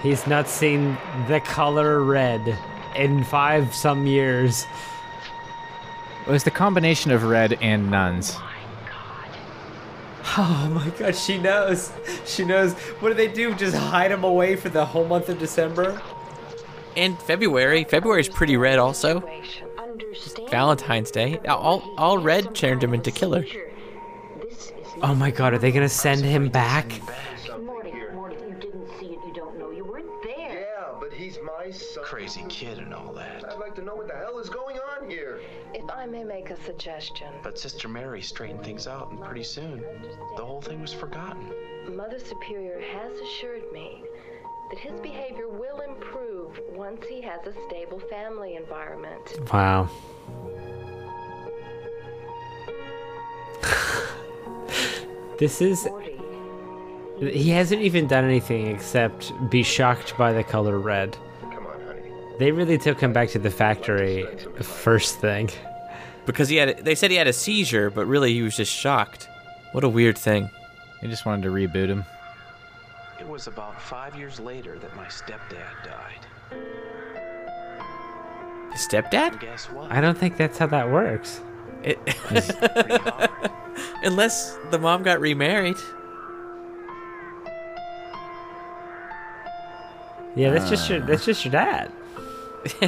he's not seen the color red in five some years. It was the combination of red and nuns. Oh my god, oh she knows. She knows. What do they do? Just hide him away for the whole month of December? And February. February's pretty red also. Valentine's Day. All, all red turned him into killer. This is Oh my god, are they gonna send him back? Morty. Morty, you didn't see it. You don't know. You weren't there. Yeah, but he's my son. Crazy kid and all that. I'd like to know what the hell is going on here. If I may make a suggestion, But Sister Mary straightened things out, and pretty soon, the whole thing was forgotten. Mother Superior has assured me that his behavior will improve once he has a stable family environment. Wow. This is... He hasn't even done anything except be shocked by the color red. Come on, honey. They really took him back to the factory first thing. Because he had, they said he had a seizure, but really he was just shocked. What a weird thing. They just wanted to reboot him. It was about five years later that my stepdad died. His stepdad? guess what? I don't think that's how that works. It, unless the mom got remarried. Yeah, that's just your that's just your dad.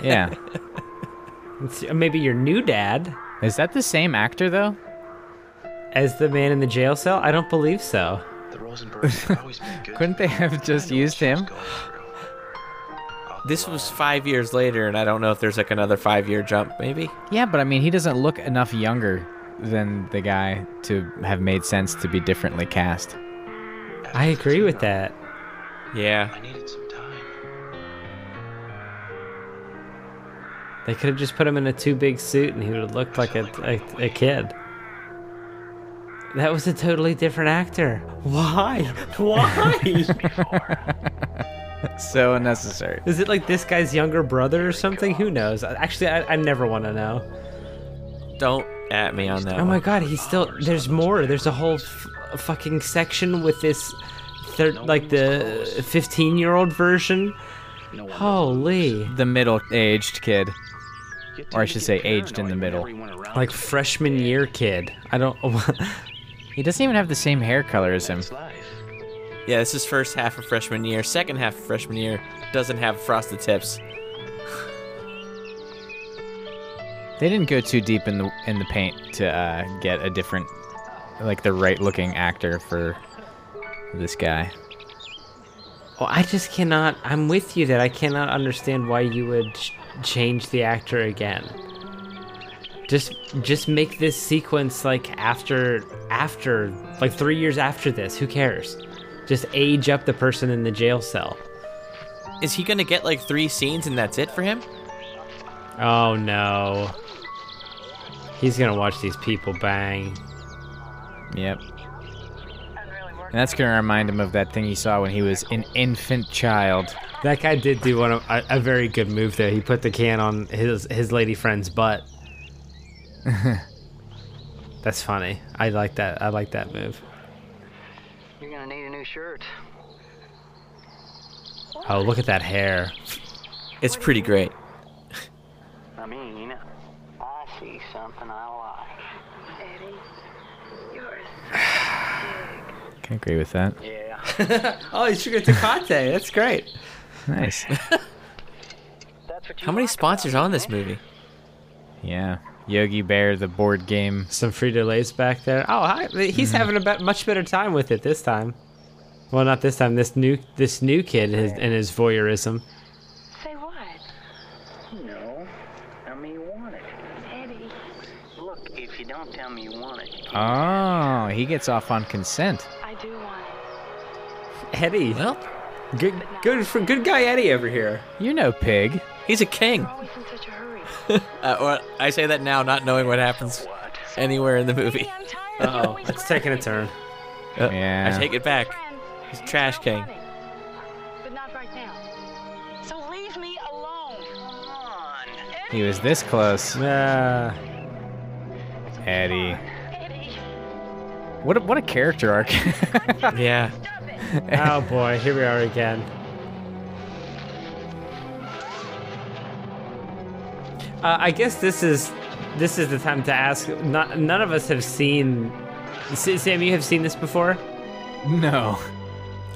Yeah. It's- uh, maybe your new dad Is that the same actor though? as the man in the jail cell? I don't believe so. The Rosenbergs have always been good. Couldn't they have just used him? This was five years later, and I don't know if there's like another five year jump, maybe. Yeah, but I mean, he doesn't look enough younger than the guy to have made sense to be differently cast. I agree with that. Yeah. I needed some time. They could have just put him in a too big suit and he would have looked like a, a, a kid. That was a totally different actor. Why? Why? so unnecessary. Is it like this guy's younger brother or something? Who knows? Actually, I, I never want to know. Don't at me on that. Oh my god, he's still. There's more. There's a whole f- fucking section with this, thir- like the 15 year old version. Holy. The middle-aged kid, or I should say, aged in the middle. Like freshman year kid. I don't. He doesn't even have the same hair color as him. Yeah, this is first half of freshman year. Second half of freshman year doesn't have frosted tips. They didn't go too deep in the in the paint to uh, get a different, like the right-looking actor for this guy. Well, I just cannot. I'm with you that I cannot understand why you would ch- change the actor again. Just, just make this sequence like after, after, like three years after this. Who cares? Just age up the person in the jail cell. Is he gonna get like three scenes and that's it for him? Oh no. He's gonna watch these people bang. Yep. And that's gonna remind him of that thing he saw when he was an infant child. That guy did do one of, a, a very good move there. He put the can on his his lady friend's butt. That's funny. I like that. I like that move. You're gonna need a new shirt. Oh, look at that hair. It's pretty great. I mean, I see something I like. Eddie, you're Can agree with that. Yeah. oh, you should get Tecate. That's great. Nice. How many sponsors on this movie? Yeah. Yogi Bear, the board game. Some Frito Lay's back there. Oh, hi. he's Mhm. having a bet much better time with it this time. Well, not this time. This new this new kid is, and his voyeurism. Say what? No. Tell me you want it. Eddie. Look, if you don't tell me you want it, Oh, he gets off on consent. I do want it. Eddie. Well, good good for good guy Eddie over here. You know Pig. He's a king. You're always in such a hurry. Uh, or I say that now, not knowing what happens anywhere in the movie. Oh, it's taking a turn. Uh, Yeah. I take it back. He's trash king. But not right now. So leave me alone. come on. He was this close. Eddie. Eddie. What a, what a character arc. Yeah. oh boy, here we are again. Uh, I guess this is this is the time to ask. Not, none of us have seen. Sam, you have seen this before? no.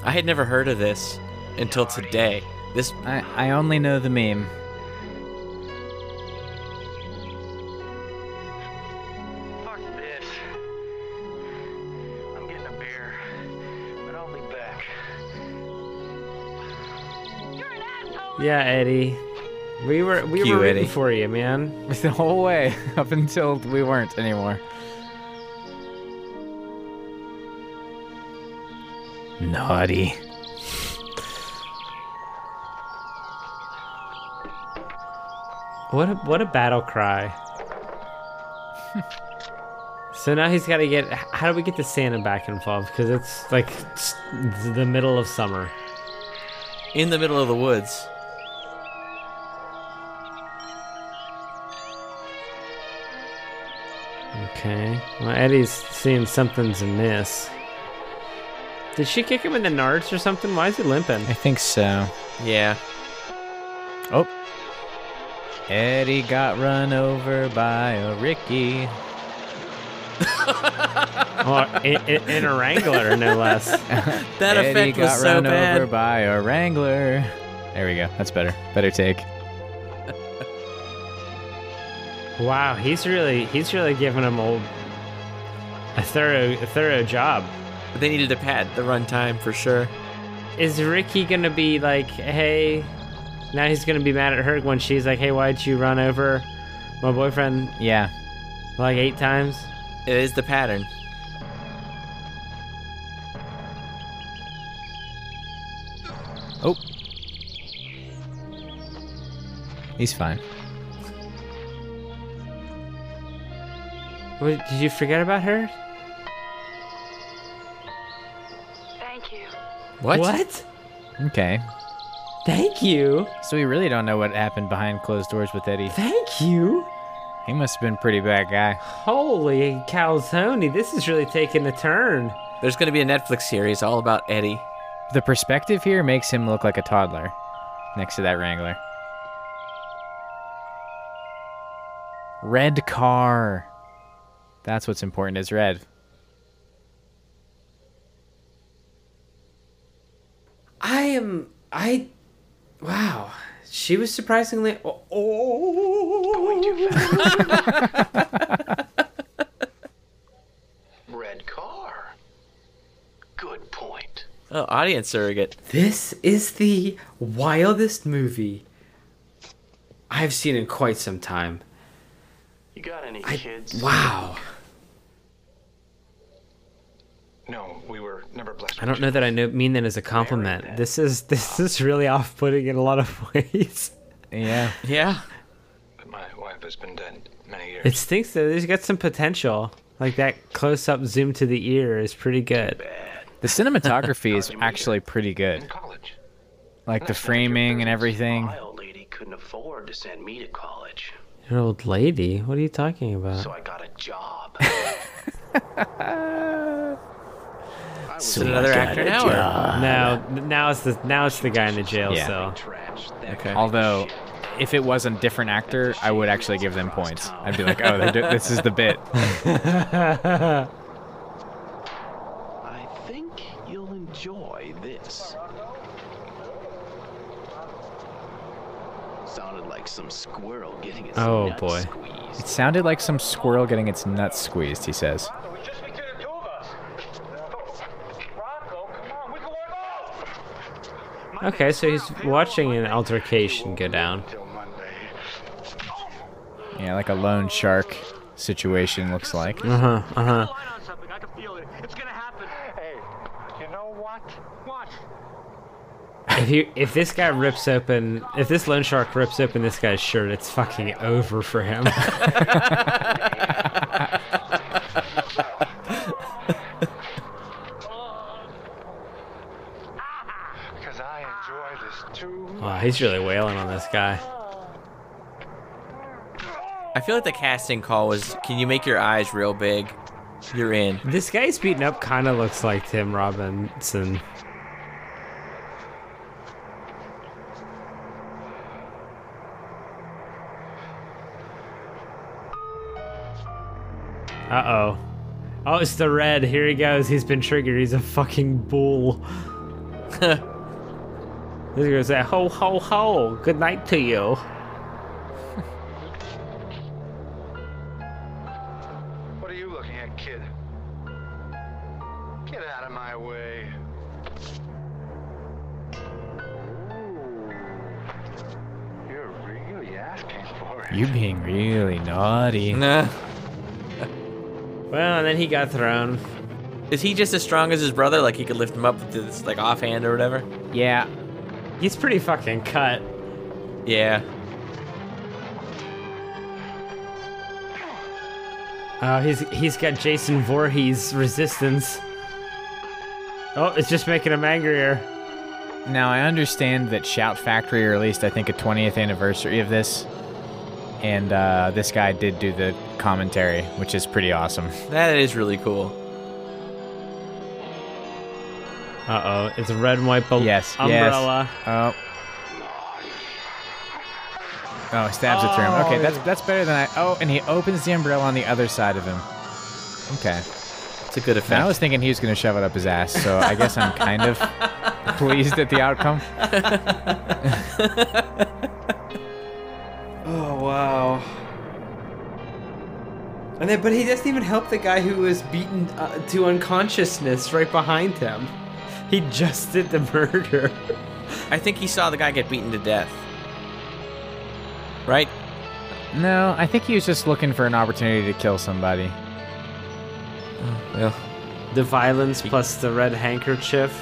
I had never heard of this until today. This I, I only know the meme. Fuck this. I'm getting a beer, but I'll be back. You're an asshole. Yeah, Eddie. We were we You, were rooting Eddie. for you, man. The whole way up until we weren't anymore. Naughty. What a, what a battle cry. so now he's got to get. How do we get the Santa back involved? Because it's like s- the middle of summer. in the middle of the woods. Okay. Well, Eddie's seeing something's amiss. Did she kick him in the nards or something? Why is he limping? I think so. Yeah. Oh. Eddie got run over by a Ricky. oh, in, in, in a Wrangler, no less. That Eddie effect was got so run bad. over by a Wrangler. There we go. That's better. Better take. Wow, he's really he's really giving him old a thorough a thorough job. But they needed to pad the runtime for sure. Is Ricky gonna be like, hey? Now he's gonna be mad at her when she's like, hey, why'd you run over my boyfriend Yeah. like eight times? It is the pattern. Oh. He's fine. What, did you forget about her? What? What? Okay. Thank you. So we really don't know what happened behind closed doors with Eddie. Thank you. He must have been a pretty bad guy. Holy calzone, this is really taking a turn. There's going to be a Netflix series all about Eddie. The perspective here makes him look like a toddler next to that Wrangler. Red car. That's what's important is red. I am. I. Wow. She was surprisingly. Oh. oh. Red car. Good point. Oh, audience surrogate. This is the wildest movie I've seen in quite some time. You got any I, kids? wow. No, we were never blessed. I don't know that I know, mean that as a compliment. This is this is really off-putting in a lot of ways. Yeah. Yeah. But my wife has been dead many years. It stinks though. There's got some potential. Like that close-up zoom to the ear is pretty good. The cinematography is actually pretty good. Like the framing and everything. My old lady couldn't afford to send me to college, An old lady? What are you talking about? so I got a job. Is it another actor now? Or? No, now it's the now it's the guy in the jail Yeah. cell. Okay. Although, if it was a different actor, I would actually give them points. I'd be like, oh, do- this is the bit. I think you'll enjoy this. Sounded like some squirrel getting its Oh, nuts boy. squeezed. It sounded like some squirrel getting its nuts squeezed, he says. Okay, so he's watching an altercation go down. Yeah, like a loan shark situation looks like. Uh huh. Uh huh. Hey, you know what? What? If you if this guy rips open if this loan shark rips open this guy's shirt, it's fucking over for him. wow, he's really wailing on this guy. I feel like the casting call was, "Can you make your eyes real big? You're in." This guy's beaten up kind of looks like Tim Robinson. Uh oh. Oh, it's the red. Here he goes. He's been triggered. He's a fucking bull. This guy's say, ho ho ho. Good night to you. What are you looking at, kid? Get out of my way. You're really asking for it. You're being really naughty. Nah. Well, and then he got thrown. Is he just as strong as his brother? Like he could lift him up with this like offhand or whatever? Yeah. He's pretty fucking cut. Yeah. Oh, he's he's got Jason Voorhees resistance. Oh, it's just making him angrier. Now, I understand that Shout Factory released, I think, a 20th anniversary of this. And uh, this guy did do the commentary, which is pretty awesome. That is really cool. Uh oh, it's a red and white bal- Yes, umbrella. yes. Oh. Oh, he stabs it through him. Okay, that's that's better than I. Oh, and he opens the umbrella on the other side of him. Okay. It's a good effect. And I was thinking he was going to shove it up his ass, so I guess I'm kind of pleased at the outcome. Oh wow. And then, but he doesn't even help the guy who was beaten uh, to unconsciousness right behind him. He just did the murder. I think he saw the guy get beaten to death. Right? No, I think he was just looking for an opportunity to kill somebody. Well, The violence plus the red handkerchief.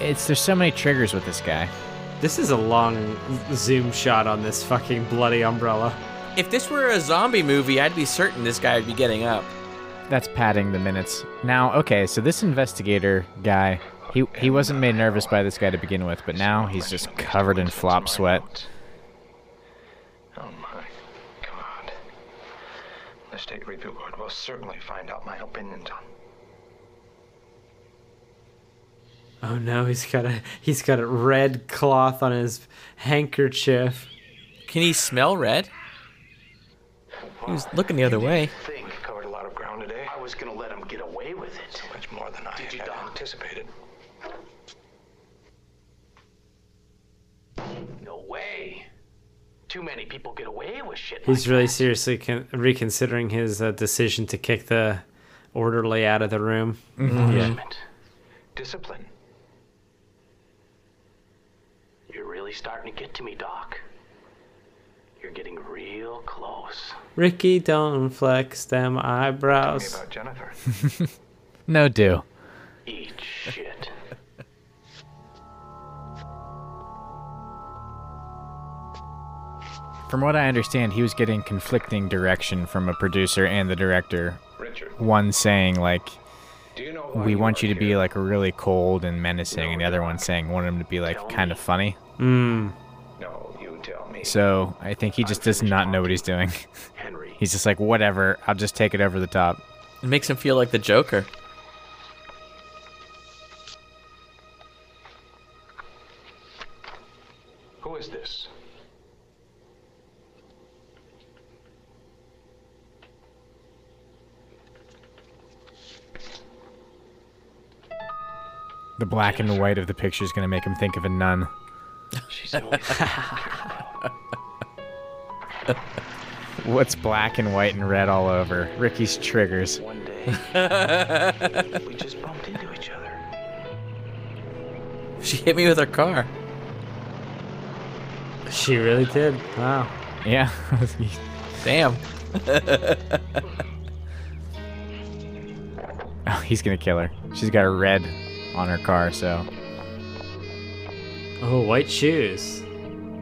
It's there's so many triggers with this guy. This is a long zoom shot on this fucking bloody umbrella. if this were a zombie movie, I'd be certain this guy would be getting up. That's padding the minutes. Now, okay, so this investigator guy, he he wasn't made nervous by this guy to begin with, but now he's just covered in flop sweat. Oh my God. The State Review Board will certainly find out my opinions on. Oh no, he's got a he's got a red cloth on his handkerchief. Can he smell red? He was looking the other way. Think covered a lot of ground today. I was gonna let him get away with it. So Much more than I Did you, had Doc? anticipated. No way. Too many people get away with shit. He's like really that. seriously con- reconsidering his uh, decision to kick the orderly out of the room. Punishment. Discipline. You're really starting to get to me, Doc. You're getting real close. Ricky, don't flex them Tell me eyebrows. about Jennifer. No do. Eat shit. From what I understand, he was getting conflicting direction from a producer and the director. Richard, One saying like, do you know why "We want you to be here? like really cold and menacing," and the other one saying, "Want him to be like kind of funny." Mm. So I think he just does not know what he's doing. Henry. He's just like, "Whatever, I'll just take it over the top." It makes him feel like the Joker. Who is this? The black and white of the picture is gonna make him think of a nun. She's always What's black and white and red all over? Ricky's triggers. one day. we just bumped into each other. She hit me with her car. She really did. Wow. Yeah. Damn. oh, he's gonna kill her. She's got a red on her car, so Oh, white shoes.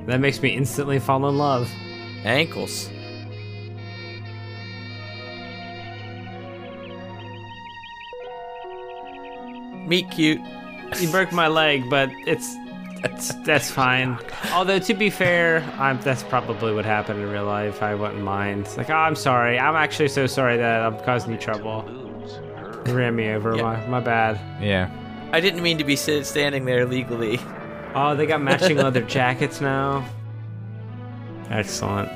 That makes me instantly fall in love. Ankles. Meet cute. You broke my leg, but it's that's, that's fine. Although to be fair, I'm, that's probably what happened in real life. I wouldn't mind. It's like, oh, I'm sorry. I'm actually so sorry that I'm causing you trouble. You ran me over. Yeah. My my bad. yeah. I didn't mean to be standing there legally. Oh, they got matching leather jackets now. Excellent.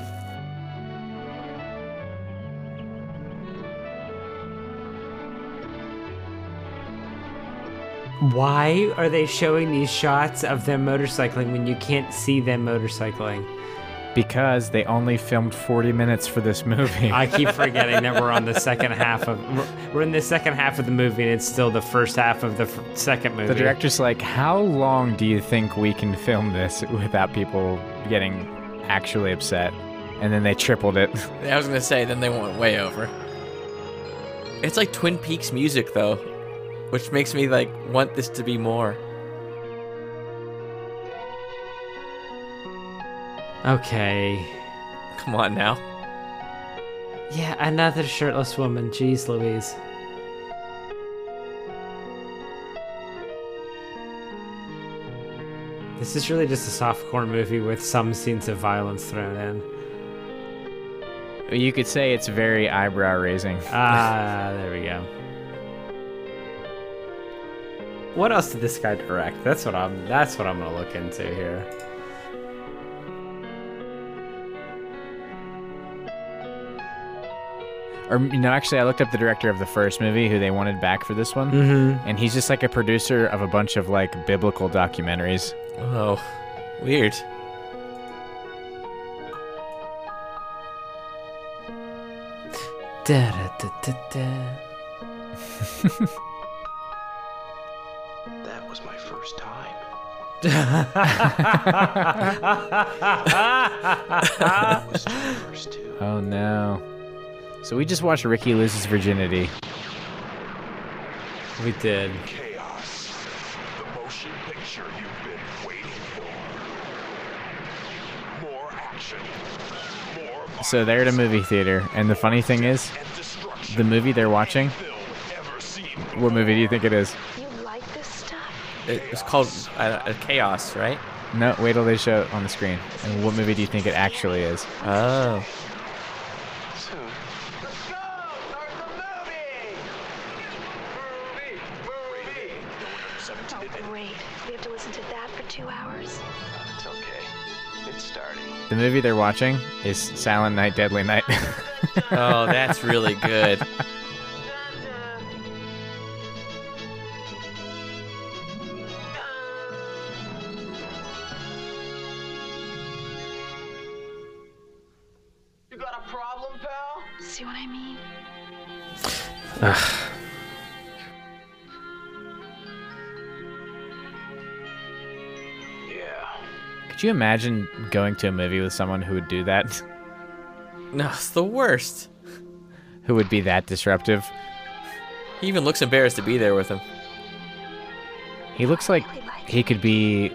Why are they showing these shots of them motorcycling when you can't see them motorcycling? Because they only filmed 40 minutes for this movie. I keep forgetting that we're on the second half of we're, we're in the second half of the movie and it's still the first half of the f- second movie. the director's like, "How long do you think we can film this without people getting actually upset?" And then they tripled it. I was gonna say, then they went way over. It's like Twin Peaks music, though, which makes me like want this to be more. Okay. Come on now. Yeah, another shirtless woman. Jeez Louise. This is really just a softcore movie with some scenes of violence thrown in. You could say it's very eyebrow raising. Ah, there we go. What else did this guy direct? That's what I'm. That's what I'm gonna look into here. Or you know, actually, I looked up the director of the first movie, who they wanted back for this one, Mm-hmm. and he's just like a producer of a bunch of like biblical documentaries. Oh, weird. Da-da-da-da-da. That was my first time. was Oh no. So we just watched Ricky lose his virginity. We did. Chaos. So they're at a movie theater, and the funny thing is, the movie they're watching. Film ever seen What movie do you think it is? You like this stuff? It's called uh, uh, Chaos, right? No, wait till they show it on the screen. And what movie do you think it actually is? Oh. The movie they're watching is Silent Night, Deadly Night. Oh, that's really good. You got a problem, pal? See what I mean? Yeah. Could you imagine going to a movie with someone who would do that? No, it's the worst. Who would be that disruptive? He even looks embarrassed to be there with him. He looks like he could be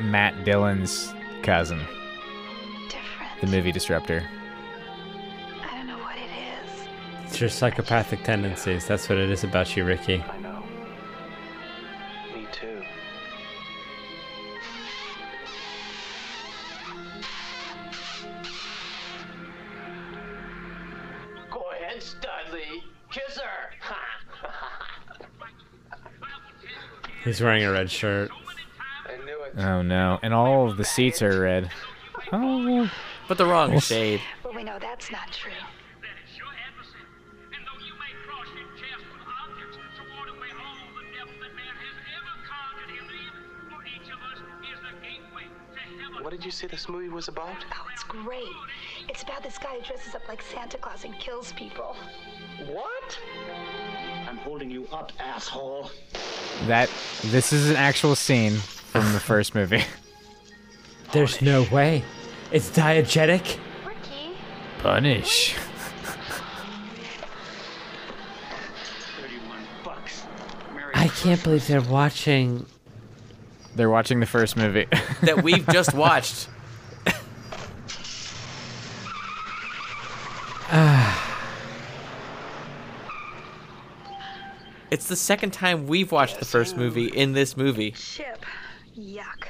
Matt Dillon's cousin, Different. the movie disruptor. I don't know what it is. It's your psychopathic tendencies. That's what it is about you, Ricky. Go ahead, Studley. Kiss her. He's wearing a red shirt. I knew it. Oh no! And all of the seats are red. Oh, But the wrong Well, shade. But we know that's not true. that is your adversary. And though you may cross his chest with objects to ward away all the devil that man has ever conjured him in, for each of us is the gateway. What did you say this movie was about? Oh, it's great. It's about this guy who dresses up like Santa Claus and kills people. what? I'm holding you up, asshole. that this is an actual scene from the first movie. There's no way. It's diegetic. Ricky, Punish. 31 bucks. Mary I can't believe they're watching. They're watching the first movie. That we've just watched. It's the second time we've watched the first movie in this movie. Chip. Yuck.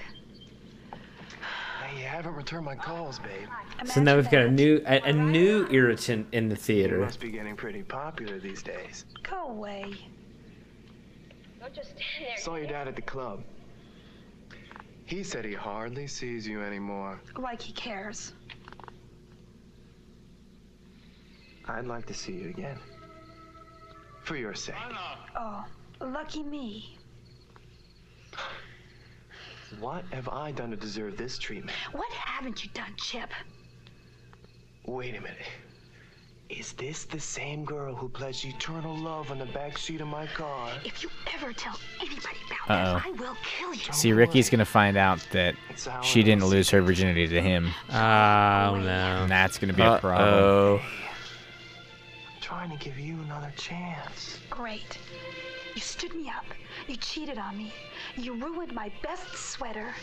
Hey, you haven't returned my calls, babe. So now we've got a new a, a new irritant in the You theater. must be getting pretty popular these days. Go away. Don't just stand there. Saw your dad at the club. He said he hardly sees you anymore. Like he cares. I'd like to see you again. For your sake. Oh, lucky me. What have I done to deserve this treatment? What haven't you done, Chip? Wait a minute. Is this the same girl who pledged eternal love on the back seat of my car? If you ever tell anybody about Uh-oh. this, I will kill you. See, Ricky's gonna find out that she didn't lose her virginity to him, Oh no. and that's gonna be a problem. Trying to give you another chance. Great. You stood me up. You cheated on me. You ruined my best sweater.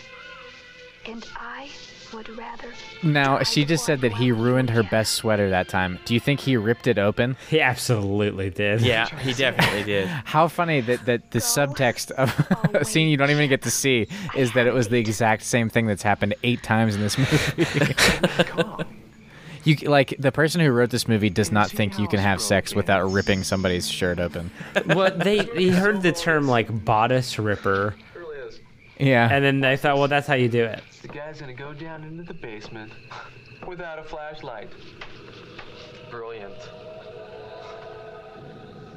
And I would rather. Now she just said that he ruined her best sweater that time. Do you think he ripped it open? He absolutely did. Yeah, he definitely did. How funny that, that the subtext of a scene you don't even get to see is that it was the exact same thing that's happened eight times in this movie. Come on. You like the person who wrote this movie does not think you can have sex without ripping somebody's shirt open. well, they he heard the term like bodice ripper, Really is. Yeah. and then they thought, well, that's how you do it. The guy's gonna go down into the basement without a flashlight. Brilliant.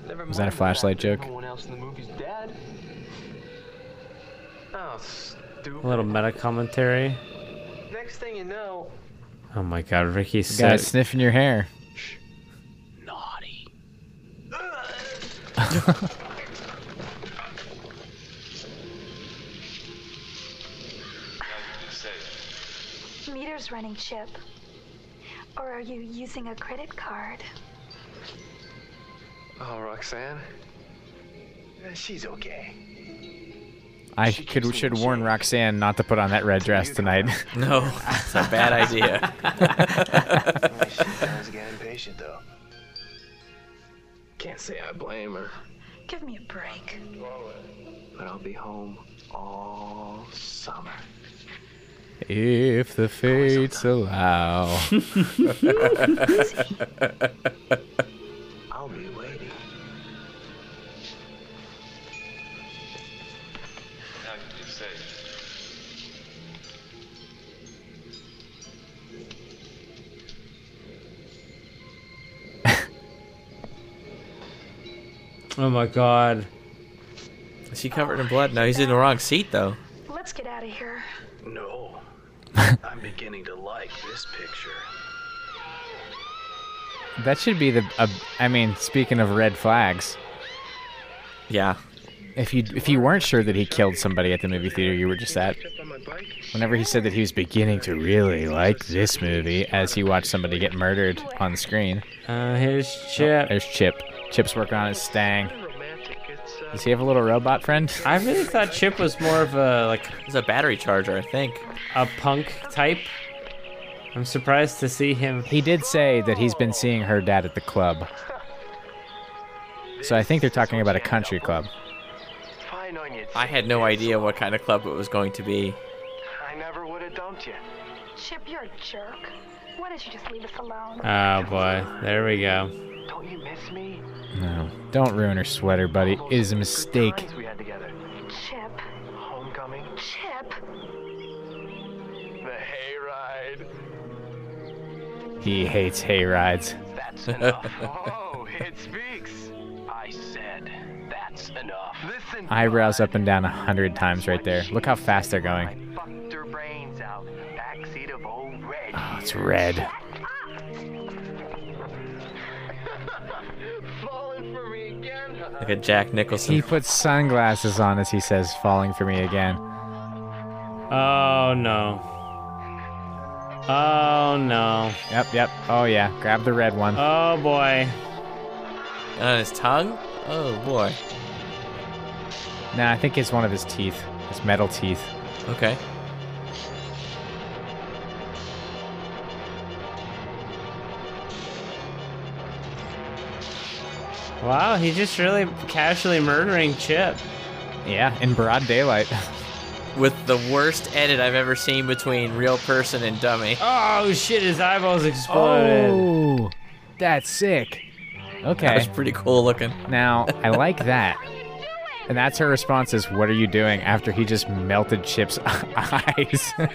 Never Was that a flashlight that joke? Everyone else in the movie's dead. Oh, stupid. A little meta commentary. Next thing you know, Oh my god, Ricky said. Guy sniffing your hair. Naughty. Meter's running chip. Or are you using a credit card? Oh, Roxanne. She's okay. I could should warn Roxanne not to put on that red dress tonight. No, it's a bad idea. She does get impatient, though. Can't say I blame her, Give me a break. but I'll be home all summer. if the fates allow. Oh my god. Is he covered in blood? No, he's in the wrong seat though. Let's get out of here. No. I'm beginning to like this picture. that should be the. Uh, I mean, speaking of red flags, Yeah. if you if you weren't sure that he killed somebody at the movie theater you were just at, whenever he said that he was beginning to really like this movie as he watched somebody get murdered on screen. Uh, here's Chip. There's Chip. Chip's working on his Stang. Uh, Does he have a little robot friend? I really thought Chip was more of a like It's a battery charger, I think. a punk type. I'm surprised to see him. He did say that he's been seeing her dad at the club. So I think they're talking about a country club. Fine on you. I had no idea what kind of club it was going to be. I never would have dumped you. Chip, you're a jerk. Why don't you just leave us alone? Oh boy, there we go. Don't you miss me? No, don't ruin her sweater, buddy. It is a mistake. We had together. Chip. Homecoming. Chip. The hayride. He hates hay rides. That's enough. oh, it speaks. I said that's enough. Listen. Eyebrows up and down a hundred times right there. Look how fast they're going. Fucked her brains out. Backseat of old Red. Oh, it's red. Like a Jack Nicholson. He puts sunglasses on as he says, falling for me again. Oh no. Oh no. Yep, yep. Oh, yeah. Grab the red one. Oh boy. And on his tongue? Oh boy. Nah, I think it's one of his teeth. His metal teeth. Okay. Wow, he's just really casually murdering Chip. Yeah, in broad daylight. With the worst edit I've ever seen between real person and dummy. Oh shit, his eyeballs exploded. Oh, that's sick. Okay. That was pretty cool looking. Now, I like that. And that's her response is, what are you doing after he just melted Chip's eyes? I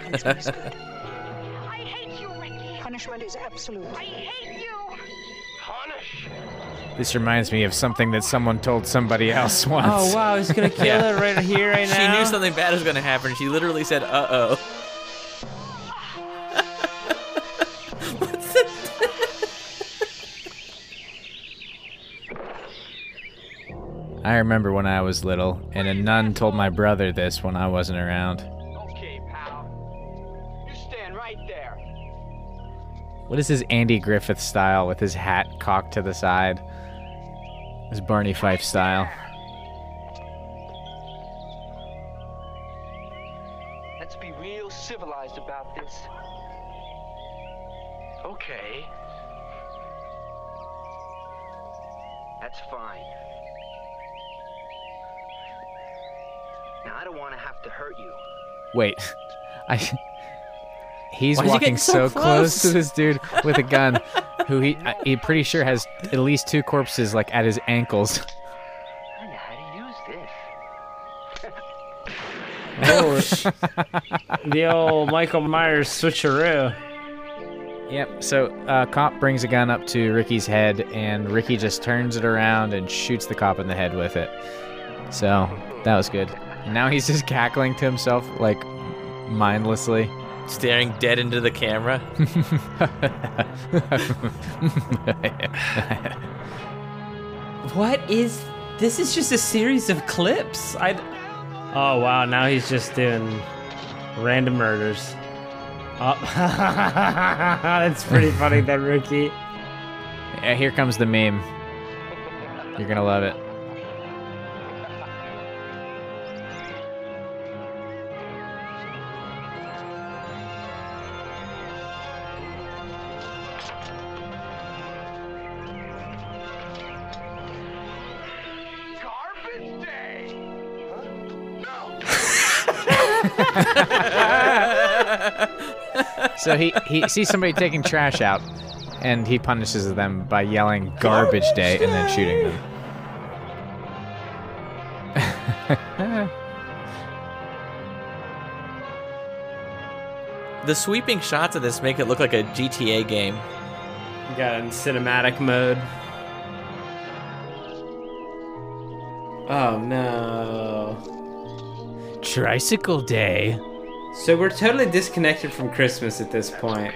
hate you, Ricky. Punishment is absolute. I hate you. Punish. This reminds me of something that someone told somebody else once. Oh wow, he's gonna kill Yeah. it right here, right now. She knew something bad was going to happen. She literally said, "Uh oh." I remember when I was little, and a nun told my brother this when I wasn't around. Okay, pal. You stand right there. What is his Andy Griffith style with his hat cocked to the side? His Barney Fife style. Let's be real civilized about this. Okay. That's fine. Now, I don't want to have to hurt you. Wait, I. He's Why is he walking getting so so close to this dude with a gun, who he he pretty sure has at least two corpses like at his ankles. I know how to use this. Oh, the old Michael Myers switcheroo. Yep. So uh, cop brings a gun up to Ricky's head, and Ricky just turns it around and shoots the cop in the head with it. So that was good. And now he's just cackling to himself like mindlessly. Staring dead into the camera. What is This is just a series of clips. I. Oh wow! Now he's just doing random murders. Oh, that's pretty funny. That rookie. Yeah, here comes the meme. You're gonna love it. So he, he sees somebody taking trash out, and he punishes them by yelling "garbage day" and then shooting them. The sweeping shots of this make it look like a GTA game. You got it in cinematic mode. Oh no. Tricycle day. So we're totally disconnected from Christmas at this point.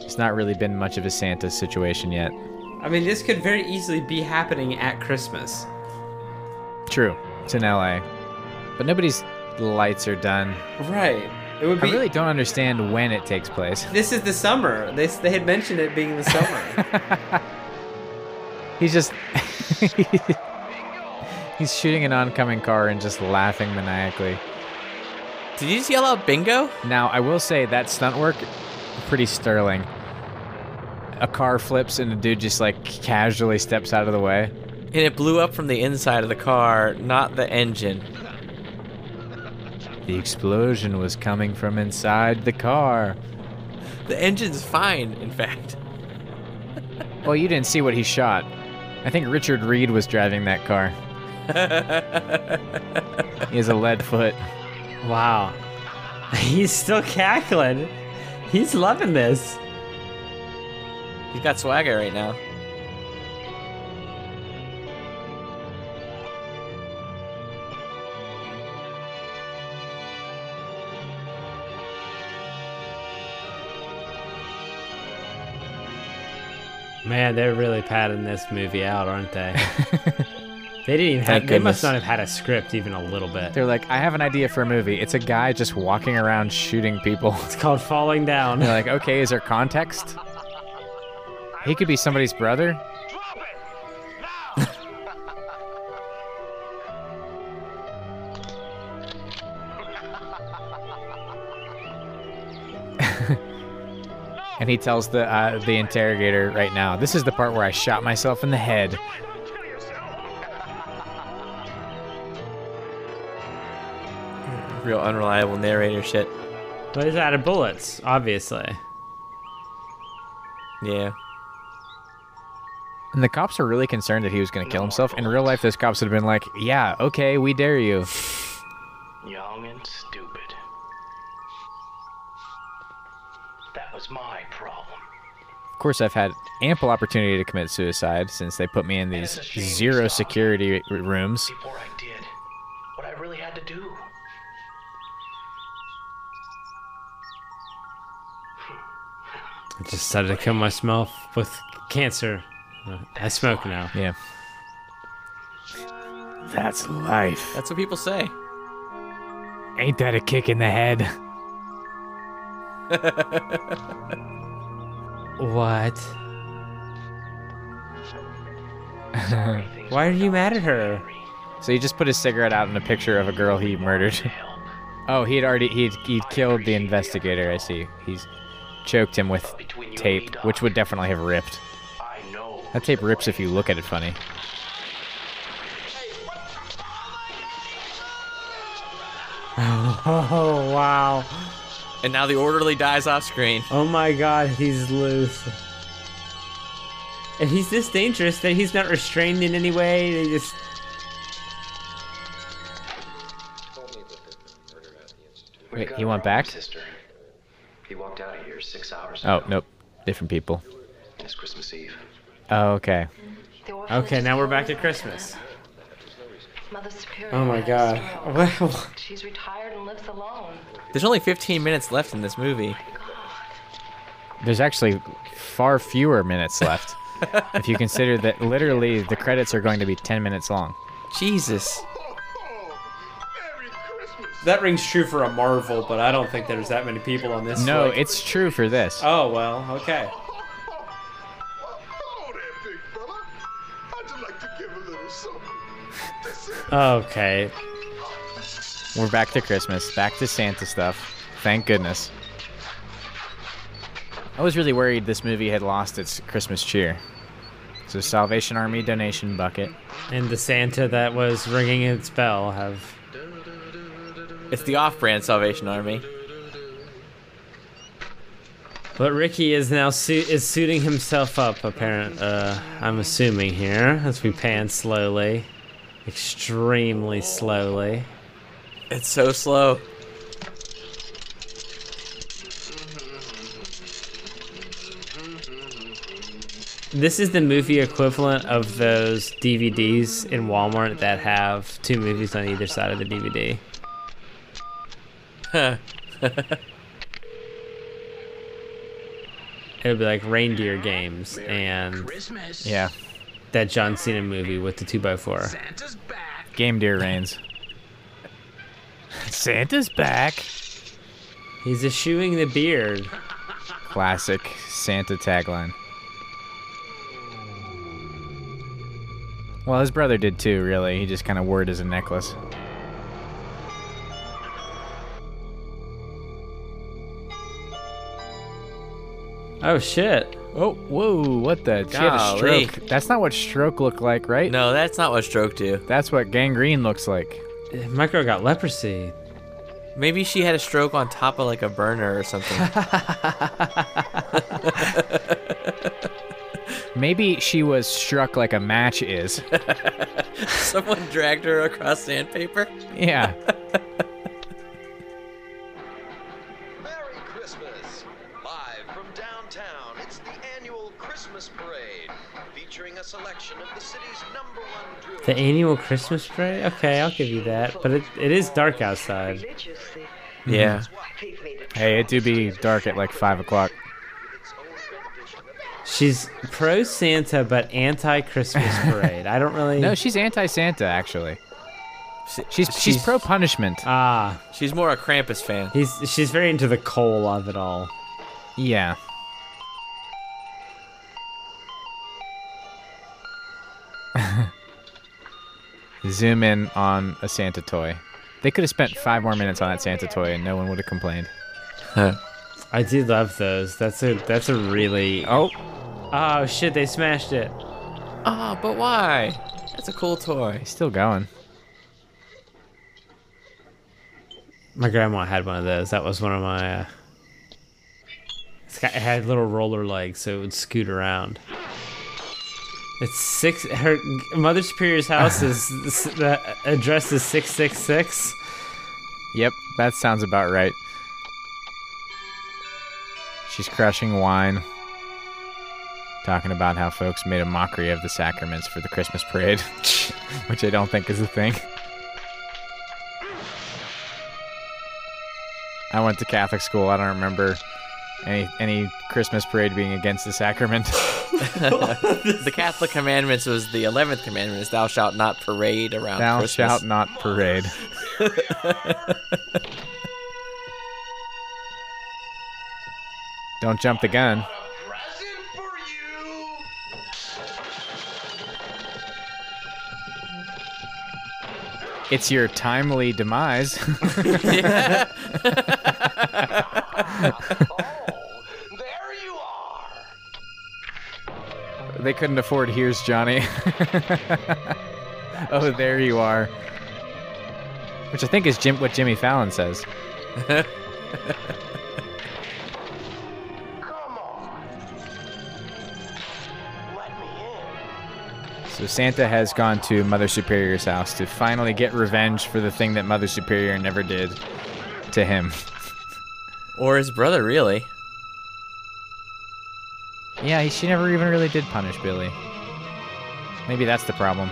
It's not really been much of a Santa situation yet. I mean, this could very easily be happening at Christmas. True, it's in LA, but nobody's lights are done. Right. It would be I really don't understand when it takes place. This is the summer. They they had mentioned it being the summer. He's just he's shooting an oncoming car and just laughing maniacally. Did you just yell out bingo? Now I will say that stunt work pretty sterling. A car flips and a dude just like casually steps out of the way. And it blew up from the inside of the car, not the engine. The explosion was coming from inside the car. The engine's fine, in fact. Well, you didn't see what he shot. I think Richard Reed was driving that car. He has a lead foot. wow. He's still cackling. He's loving this. He's got swagger right now. Man, they're really padding this movie out, aren't they? they didn't even Thank have. They must not have had a script even a little bit. They're like, I have an idea for a movie. It's a guy just walking around shooting people. It's called Falling Down. They're like, okay, is there context? He could be somebody's brother. and he tells the uh, the interrogator right now, "This is the part where I shot myself in the head." Real unreliable narrator shit. But he's out of bullets, obviously. Yeah. And the cops are really concerned that he was going to kill himself. In real life, those cops would have been like, "Yeah, okay, we dare you." Young and stupid. That was my problem. Of course, I've had ample opportunity to commit suicide since they put me in these zero security r- rooms. Before I did I just decided to kill myself with cancer. I smoke now. Yeah. That's life. That's what people say. Ain't that a kick in the head? What? Why are you mad at her? So he just put his cigarette out in a picture of a girl he murdered. oh, he'd already he'd he'd killed the investigator. I see. He's choked him with tape, which would definitely have ripped. That tape rips if you look at it funny. Oh wow! And now the orderly dies off screen. Oh my god, he's loose. And he's this dangerous that he's not restrained in any way. They just. Wait, he went back? Sister. He walked out of here six hours Oh nope, different people. It's Christmas Eve. Oh okay. Okay, now we're back to Christmas. Mother Superior. Oh my god. passed away. Wow. She's retired and lives alone. There's only 15 minutes left in this movie. There's actually far fewer minutes left. if you consider that literally the credits are going to be 10 minutes long. Jesus. That rings true for a Marvel, but I don't think there's that many people on this. No, flick. it's true for this. Oh well, okay. Okay. We're back to Christmas, back to Santa stuff. Thank goodness. I was really worried this movie had lost its Christmas cheer. So Salvation Army donation bucket. And the Santa that was ringing its bell have. It's the off-brand Salvation Army. But Ricky is now su- is suiting himself up. Apparent. Uh, I'm assuming here as we pan slowly, extremely slowly. It's so slow. This is the movie equivalent of those DVDs in Walmart that have two movies on either side of the DVD. It would be like Reindeer Games and Yeah. that John Cena movie with the 2x4. Game Deer reigns. Santa's back. He's eschewing the beard. Classic Santa tagline. Well, his brother did too, really. He just kind of wore it as a necklace. Oh shit. Oh, whoa, what the? She had a stroke. That's not what stroke looked like, right? No, that's not what stroke do. That's what gangrene looks like. My girl got leprosy. Maybe she had a stroke on top of like a burner or something. Maybe she was struck like a match is. Someone dragged her across sandpaper. Yeah. selection of the city's number one drill. The annual Christmas parade? Okay, I'll give you that. But it, it is dark outside. Yeah. Hey, it do be dark at like five o'clock. She's pro Santa but anti Christmas parade. I don't really. No, she's anti-Santa actually. She's she's, she's- pro punishment. Ah, She's more a Krampus fan. he's she's very into the coal of it all. Yeah. Zoom in on a Santa toy. They could have spent five more minutes on that Santa toy and no one would have complained. I do love those. That's a that's a really Oh, oh shit! They smashed it. Oh, but why? That's a cool toy. he's still going. My grandma had one of those. That was one of my. Uh, it's got, it had little roller legs, so it would scoot around. It's six. Her Mother Superior's house is the address is six six six. Yep, that sounds about right. She's crushing wine, talking about how folks made a mockery of the sacraments for the Christmas parade, which I don't think is a thing. I went to Catholic school. I don't remember any any Christmas parade being against the sacrament. the Catholic commandments was the eleventh commandment: is "Thou shalt not parade around Thou Christmas." shalt not parade. Don't jump the gun. It's your timely demise. They couldn't afford Here's Johnny. oh, there you are. Which I think is Jim, what Jimmy Fallon says. So Santa has gone to Mother Superior's house to finally get revenge for the thing that Mother Superior never did to him. or his brother, really. Yeah, he, she never even really did punish Billy. Maybe that's the problem.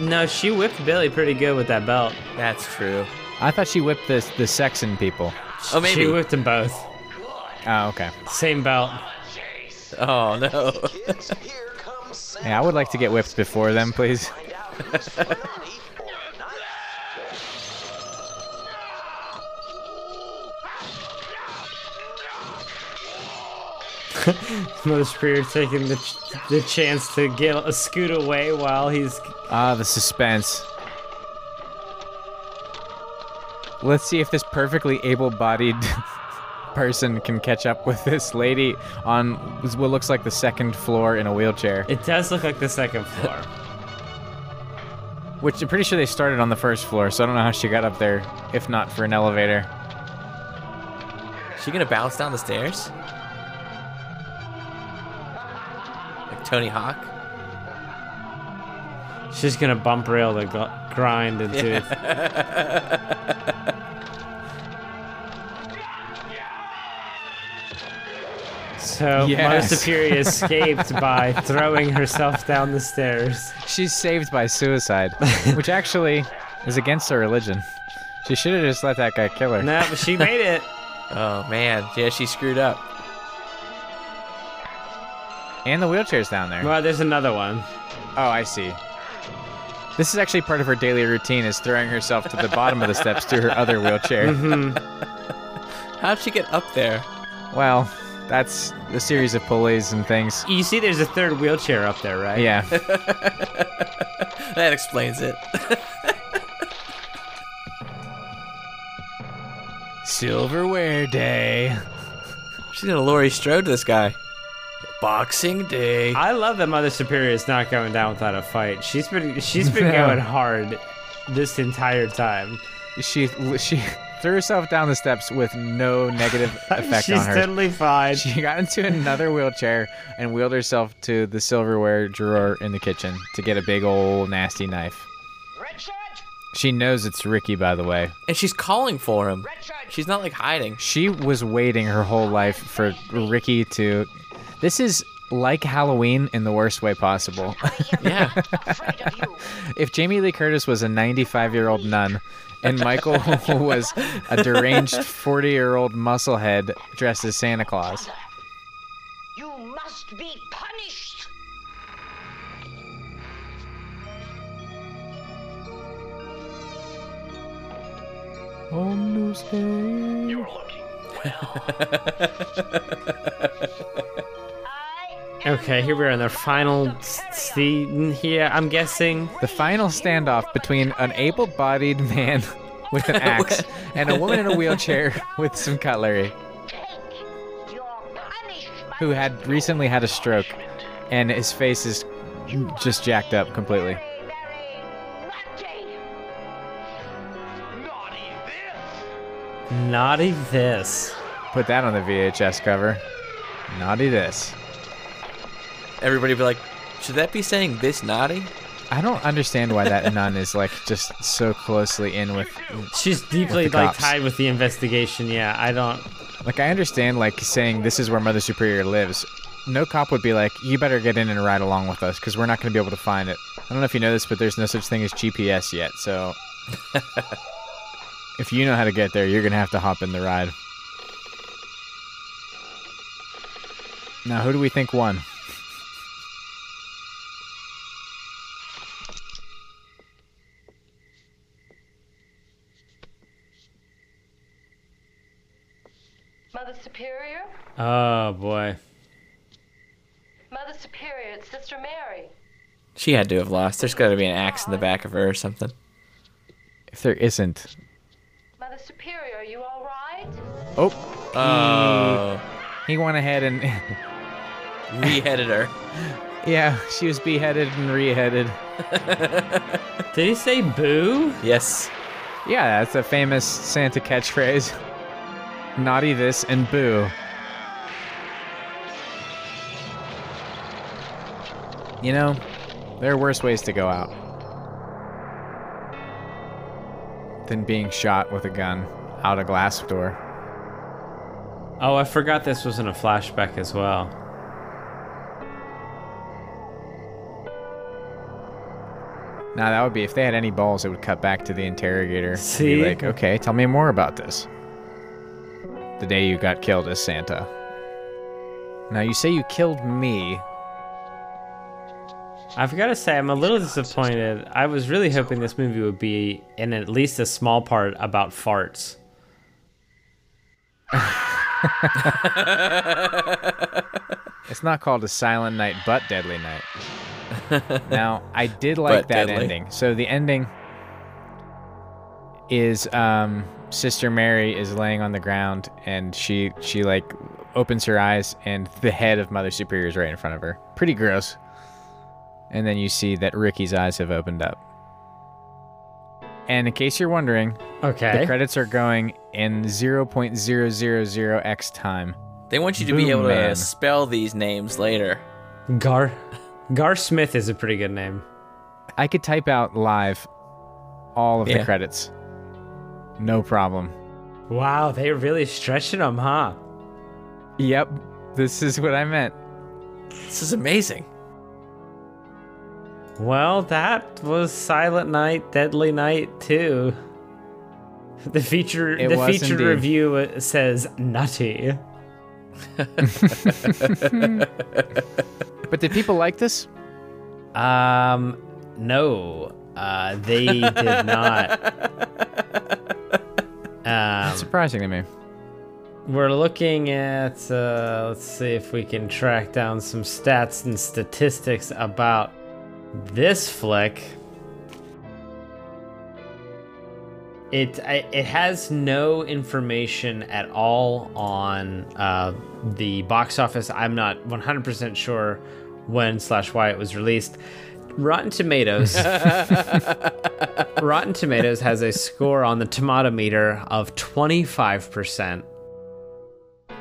No, she whipped Billy pretty good with that belt. That's true. I thought she whipped the the Saxon people. Oh, maybe. She whipped them both. Oh, okay. Same belt. Oh no. Yeah, I would like to get whipped before them, please. Mother Superior taking the, ch- the chance to get a scoot away while he's. Ah, the suspense. Let's see if this perfectly able-bodied person can catch up with this lady on what looks like the second floor in a wheelchair. It does look like the second floor. Which I'm pretty sure they started on the first floor, so I don't know how she got up there, if not for an elevator. Is she gonna bounce down the stairs? Tony Hawk? She's gonna bump rail the grind into it. So Mother Yes. Superior escaped by throwing herself down the stairs. She's saved by suicide, which actually is against her religion. She should have just let that guy kill her. No, but she made it. Oh man, yeah, she screwed up. And the wheelchair's down there. Well, there's another one. Oh, I see. This is actually part of her daily routine is throwing herself to the bottom of the steps to her other wheelchair. Mm-hmm. How'd she get up there? Well, that's a series of pulleys and things. You see, there's a third wheelchair up there, right? Yeah. that explains it. Silverware Day. She's gonna Laurie Strode this guy. Boxing Day. I love that Mother Superior is not going down without a fight. She's been she's been No. going hard this entire time. She she threw herself down the steps with no negative effect She's on her. She's totally fine. She got into another wheelchair and wheeled herself to the silverware drawer in the kitchen to get a big old nasty knife. She knows it's Ricky, by the way. And she's calling for him. She's not like hiding. She was waiting her whole life for Ricky to. This is like Halloween in the worst way possible. Yeah. if Jamie Lee Curtis was a 95 year old nun and Michael was a deranged 40 year old musclehead dressed as Santa Claus. You must be punished. On this day. You're looking Okay, here we are in the final scene here. I'm guessing The final standoff between an able bodied man with an axe and a woman in a wheelchair with some cutlery who had recently had a stroke and his face is just jacked up completely. naughty this. Put that on the VHS cover. Naughty this. Everybody be like, should that be saying this naughty? I don't understand why that nun is like just so closely in with. She's deeply with the like cops. tied with the investigation. Yeah, I don't. Like I understand like saying this is where Mother Superior lives. No cop would be like, you better get in and ride along with us because we're not going to be able to find it. I don't know if you know this, but there's no such thing as GPS yet. So if you know how to get there, you're going to have to hop in the ride. Now, who do we think won? Mother Superior? Oh boy. Mother Superior, it's Sister Mary. She had to have lost. There's got to be an axe in the back of her or something. If there isn't, Mother Superior, are you all right? oh, Oh. he went ahead and Reheaded her. yeah, she was beheaded and reheaded. Did he say boo? Yes. Yeah, that's a famous Santa catchphrase. Naughty this and boo. You know, there are worse ways to go out than being shot with a gun out a glass door. Oh, I forgot this was in a flashback as well. Now that would be if they had any balls, it would cut back to the interrogator. See? Like, okay, tell me more about this. The day you got killed as Santa. Now you say you killed me. I've got to say, I'm a little disappointed. I was really hoping this movie would be, in at least a small part, about farts. It's not called a silent night, but deadly night. now, I did like But that deadly. ending. So the ending is um, Sister Mary is laying on the ground, and she she like opens her eyes, and the head of Mother Superior is right in front of her. Pretty gross. And then you see that Ricky's eyes have opened up. And in case you're wondering, Okay. the credits are going in 0.000x time. They want you to be Boom, able to man. spell these names later. Gar, Gar Smith is a pretty good name. I could type out live all of the credits. No problem. Wow, they're really stretching them, huh? Yep, this is what I meant. This is amazing. Well, that was Silent Night, Deadly Night too. The feature, It the was featured indeed. review uh, says nutty. But did people like this? Um, no, uh, they did not. Um, surprising to me. We're looking at, uh, let's see if we can track down some stats and statistics about this flick. It it has no information at all on uh, the box office. I'm not 100% sure when slash why it was released. Rotten Tomatoes. Rotten Tomatoes has a score on the tomato meter of 25%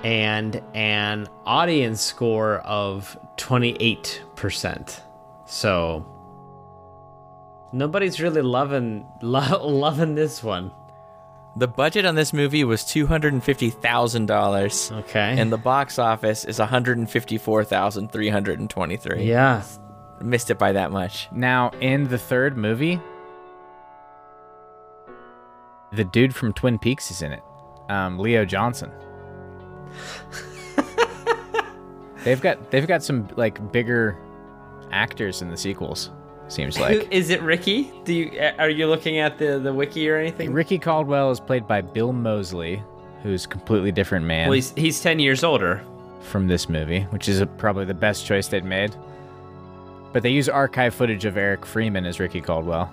and an audience score of 28%. So nobody's really loving lo- loving this one. The budget on this movie was two hundred and fifty thousand dollars. Okay. And the box office is one hundred and fifty-four thousand three hundred and twenty-three. Yeah. Missed it by that much. Now, in the third movie, the dude from Twin Peaks is in it. Um, Leo Johnson. they've got they've got some like bigger actors in the sequels. Seems like is it Ricky? Do you are you looking at the the wiki or anything? Ricky Caldwell is played by Bill Moseley, who's a completely different man Well, he's he's 10 years older. from this movie, which is probably the best choice they'd made. But they use archive footage of Eric Freeman as Ricky Caldwell.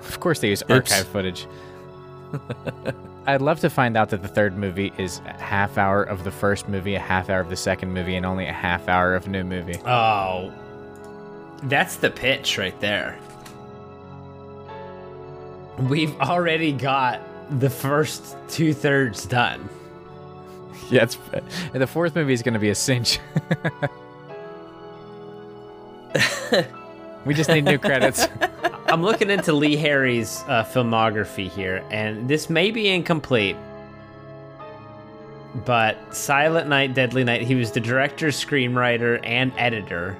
Of course, they use Oops. archive footage. I'd love to find out that the third movie is a half hour of the first movie, a half hour of the second movie, and only a half hour of new movie. Oh. That's the pitch right there. We've already got the first two thirds done. Yeah, it's, and the fourth movie is going to be a cinch. we just need new credits. I'm looking into Lee Harry's uh, filmography here, and this may be incomplete. But Silent Night, Deadly Night, he was the director, screenwriter, and editor.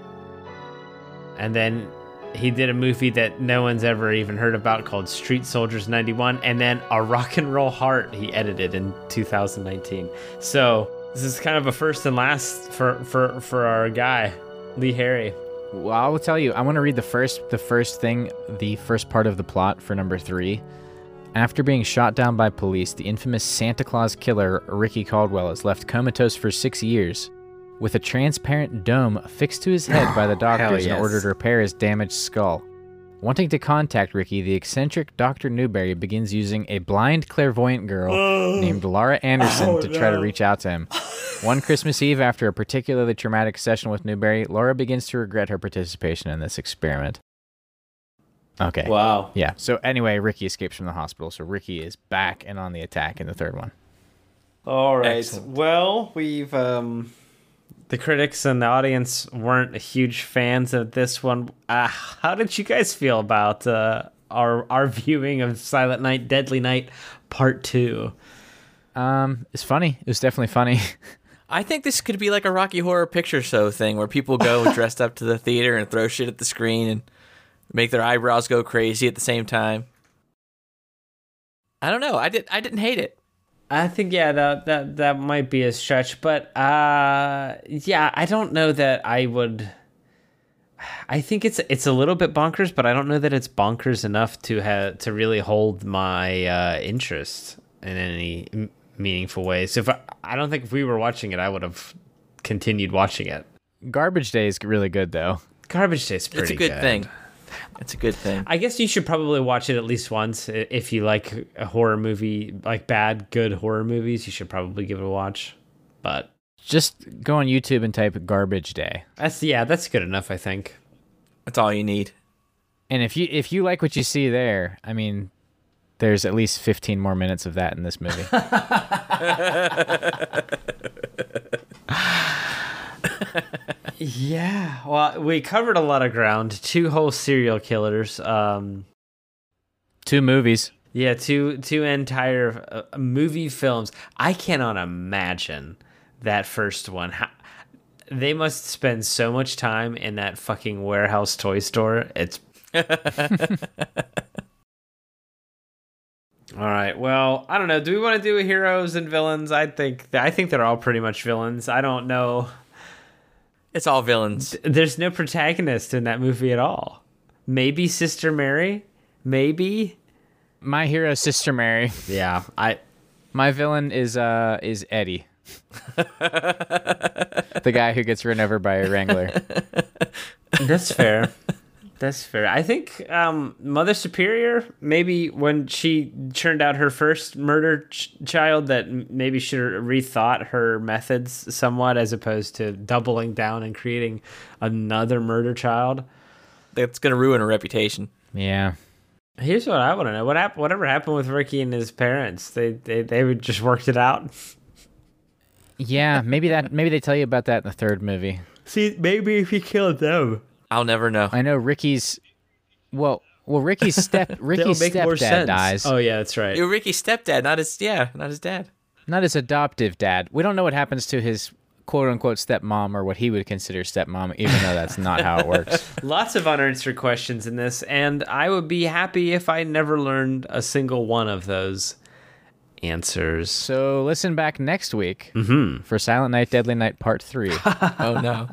And then he did a movie that no one's ever even heard about called Street Soldiers 91. And then A Rock and Roll Heart he edited in 2019. So this is kind of a first and last for, for, for our guy, Lee Harry. Well, I will tell you. I want to read the first, the first thing, the first part of the plot for number three. After being shot down by police, the infamous Santa Claus killer Ricky Caldwell is left comatose for six years, with a transparent dome affixed to his head by the doctors in yes. order to repair his damaged skull. Wanting to contact Ricky, the eccentric Dr. Newberry begins using a blind clairvoyant girl named Laura Anderson Oh, to try to reach out to him. One Christmas Eve, after a particularly traumatic session with Newberry, Laura begins to regret her participation in this experiment. Okay. Wow. Yeah. So anyway, Ricky escapes from the hospital. So Ricky is back and on the attack in the third one. All right. Excellent. Well, we've um the critics and the audience weren't huge fans of this one. Uh, how did you guys feel about uh, our our viewing of Silent Night, Deadly Night Part Two? Um, it's funny. It was definitely funny. I think this could be like a Rocky Horror Picture Show thing where people go dressed up to the theater and throw shit at the screen and make their eyebrows go crazy at the same time. I don't know. I did. I didn't hate it. I think yeah, that that that might be a stretch, but uh yeah, I don't know that I would I think it's it's a little bit bonkers, but I don't know that it's bonkers enough to have to really hold my uh interest in any m- meaningful way. So if I, I don't think if we were watching it, I would have continued watching it. Garbage Day is really good though. Garbage Day is pretty good. It's a good, thing. It's a good thing. I guess you should probably watch it at least once if you like a horror movie, like bad, good horror movies. You should probably give it a watch. But Just go on YouTube and type Garbage Day. that's yeah, that's good enough, I think. That's all you need. And if you if you like what you see there, I mean, there's at least 15 more minutes of that in this movie. Yeah, well, we covered a lot of ground. Two whole serial killers. Um, Two movies. yeah, two two entire uh, movie films. I cannot imagine that first one. How, they must spend so much time in that fucking warehouse toy store. It's All right. Well, I don't know. Do we want to do heroes and villains? I think I think they're all pretty much villains. I don't know. It's all villains. There's no protagonist in that movie at all. Maybe Sister Mary. Maybe. My hero, Sister Mary. Yeah. I. My villain is uh is Eddie, the guy who gets run over by a wrangler. That's fair. That's fair. I think um, Mother Superior, maybe when she churned out her first murder ch- child, that m- maybe should have rethought her methods somewhat as opposed to doubling down and creating another murder child. That's gonna ruin her reputation. Yeah. Here's what I want to know: what hap- Whatever happened with Ricky and his parents? They they they just worked it out. Yeah, maybe that maybe they tell you about that in the third movie. See, maybe if he killed them, I'll never know. I know Ricky's well well Ricky's step Ricky's make more stepdad dies. Oh yeah, that's right. You're Ricky's stepdad, not his yeah, not his dad. Not his adoptive dad. We don't know what happens to his quote unquote stepmom or what he would consider stepmom, even though that's not how it works. Lots of unanswered questions in this, and I would be happy if I never learned a single one of those answers. So listen back next week Mhm. for Silent Night, Deadly Night Part Three. Oh no.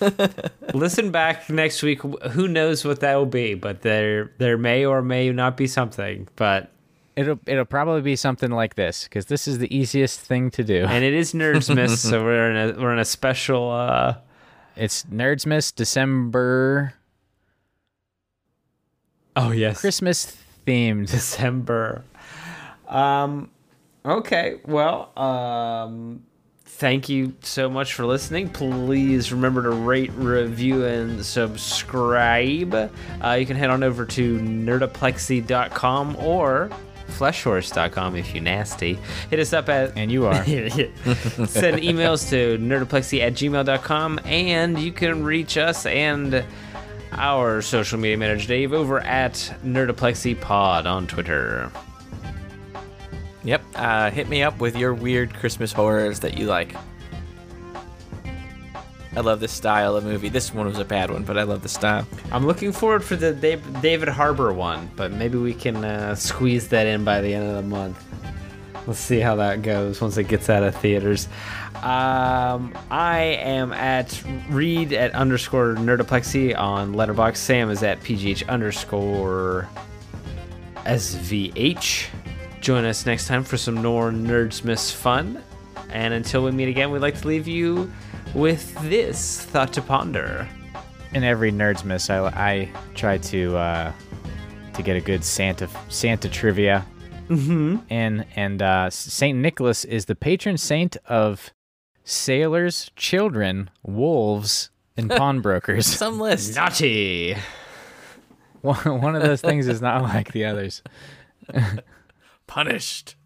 Listen back next week. Who knows what that will be? But there, there may or may not be something. But it'll it'll probably be something like this because this is the easiest thing to do. and it is Nerdsmas, so we're in a we're in a special. uh It's Nerdsmas December Oh yes, Christmas themed. December. Um, okay. Well, um, thank you so much for listening. Please remember to rate, review, and subscribe. Uh, you can head on over to nerdoplexy.com or fleshhorse.com if you're nasty. Hit us up at And you are. Send emails to nerdoplexy at gmail.com and you can reach us and our social media manager Dave over at nerdoplexypod on Twitter. Yep. Uh, hit me up with your weird Christmas horrors that you like. I love this style of movie. This one was a bad one, but I love the style. I'm looking forward for the David Harbour one, but maybe we can uh, squeeze that in by the end of the month. Let's see how that goes once it gets out of theaters. Um, I am at read at underscore nerdoplexy on Letterboxd. Sam is at pgh underscore svh. Join us next time for some more Nerdsmas fun. And until we meet again, we'd like to leave you with this thought to ponder. In every Nerdsmas, I, I try to uh, to get a good Santa Santa trivia. Mm-hmm. in, and uh, Saint Nicholas is the patron saint of sailors, children, wolves, and pawnbrokers. Some list. Naughty. one, one of those things is not like the others. Punished.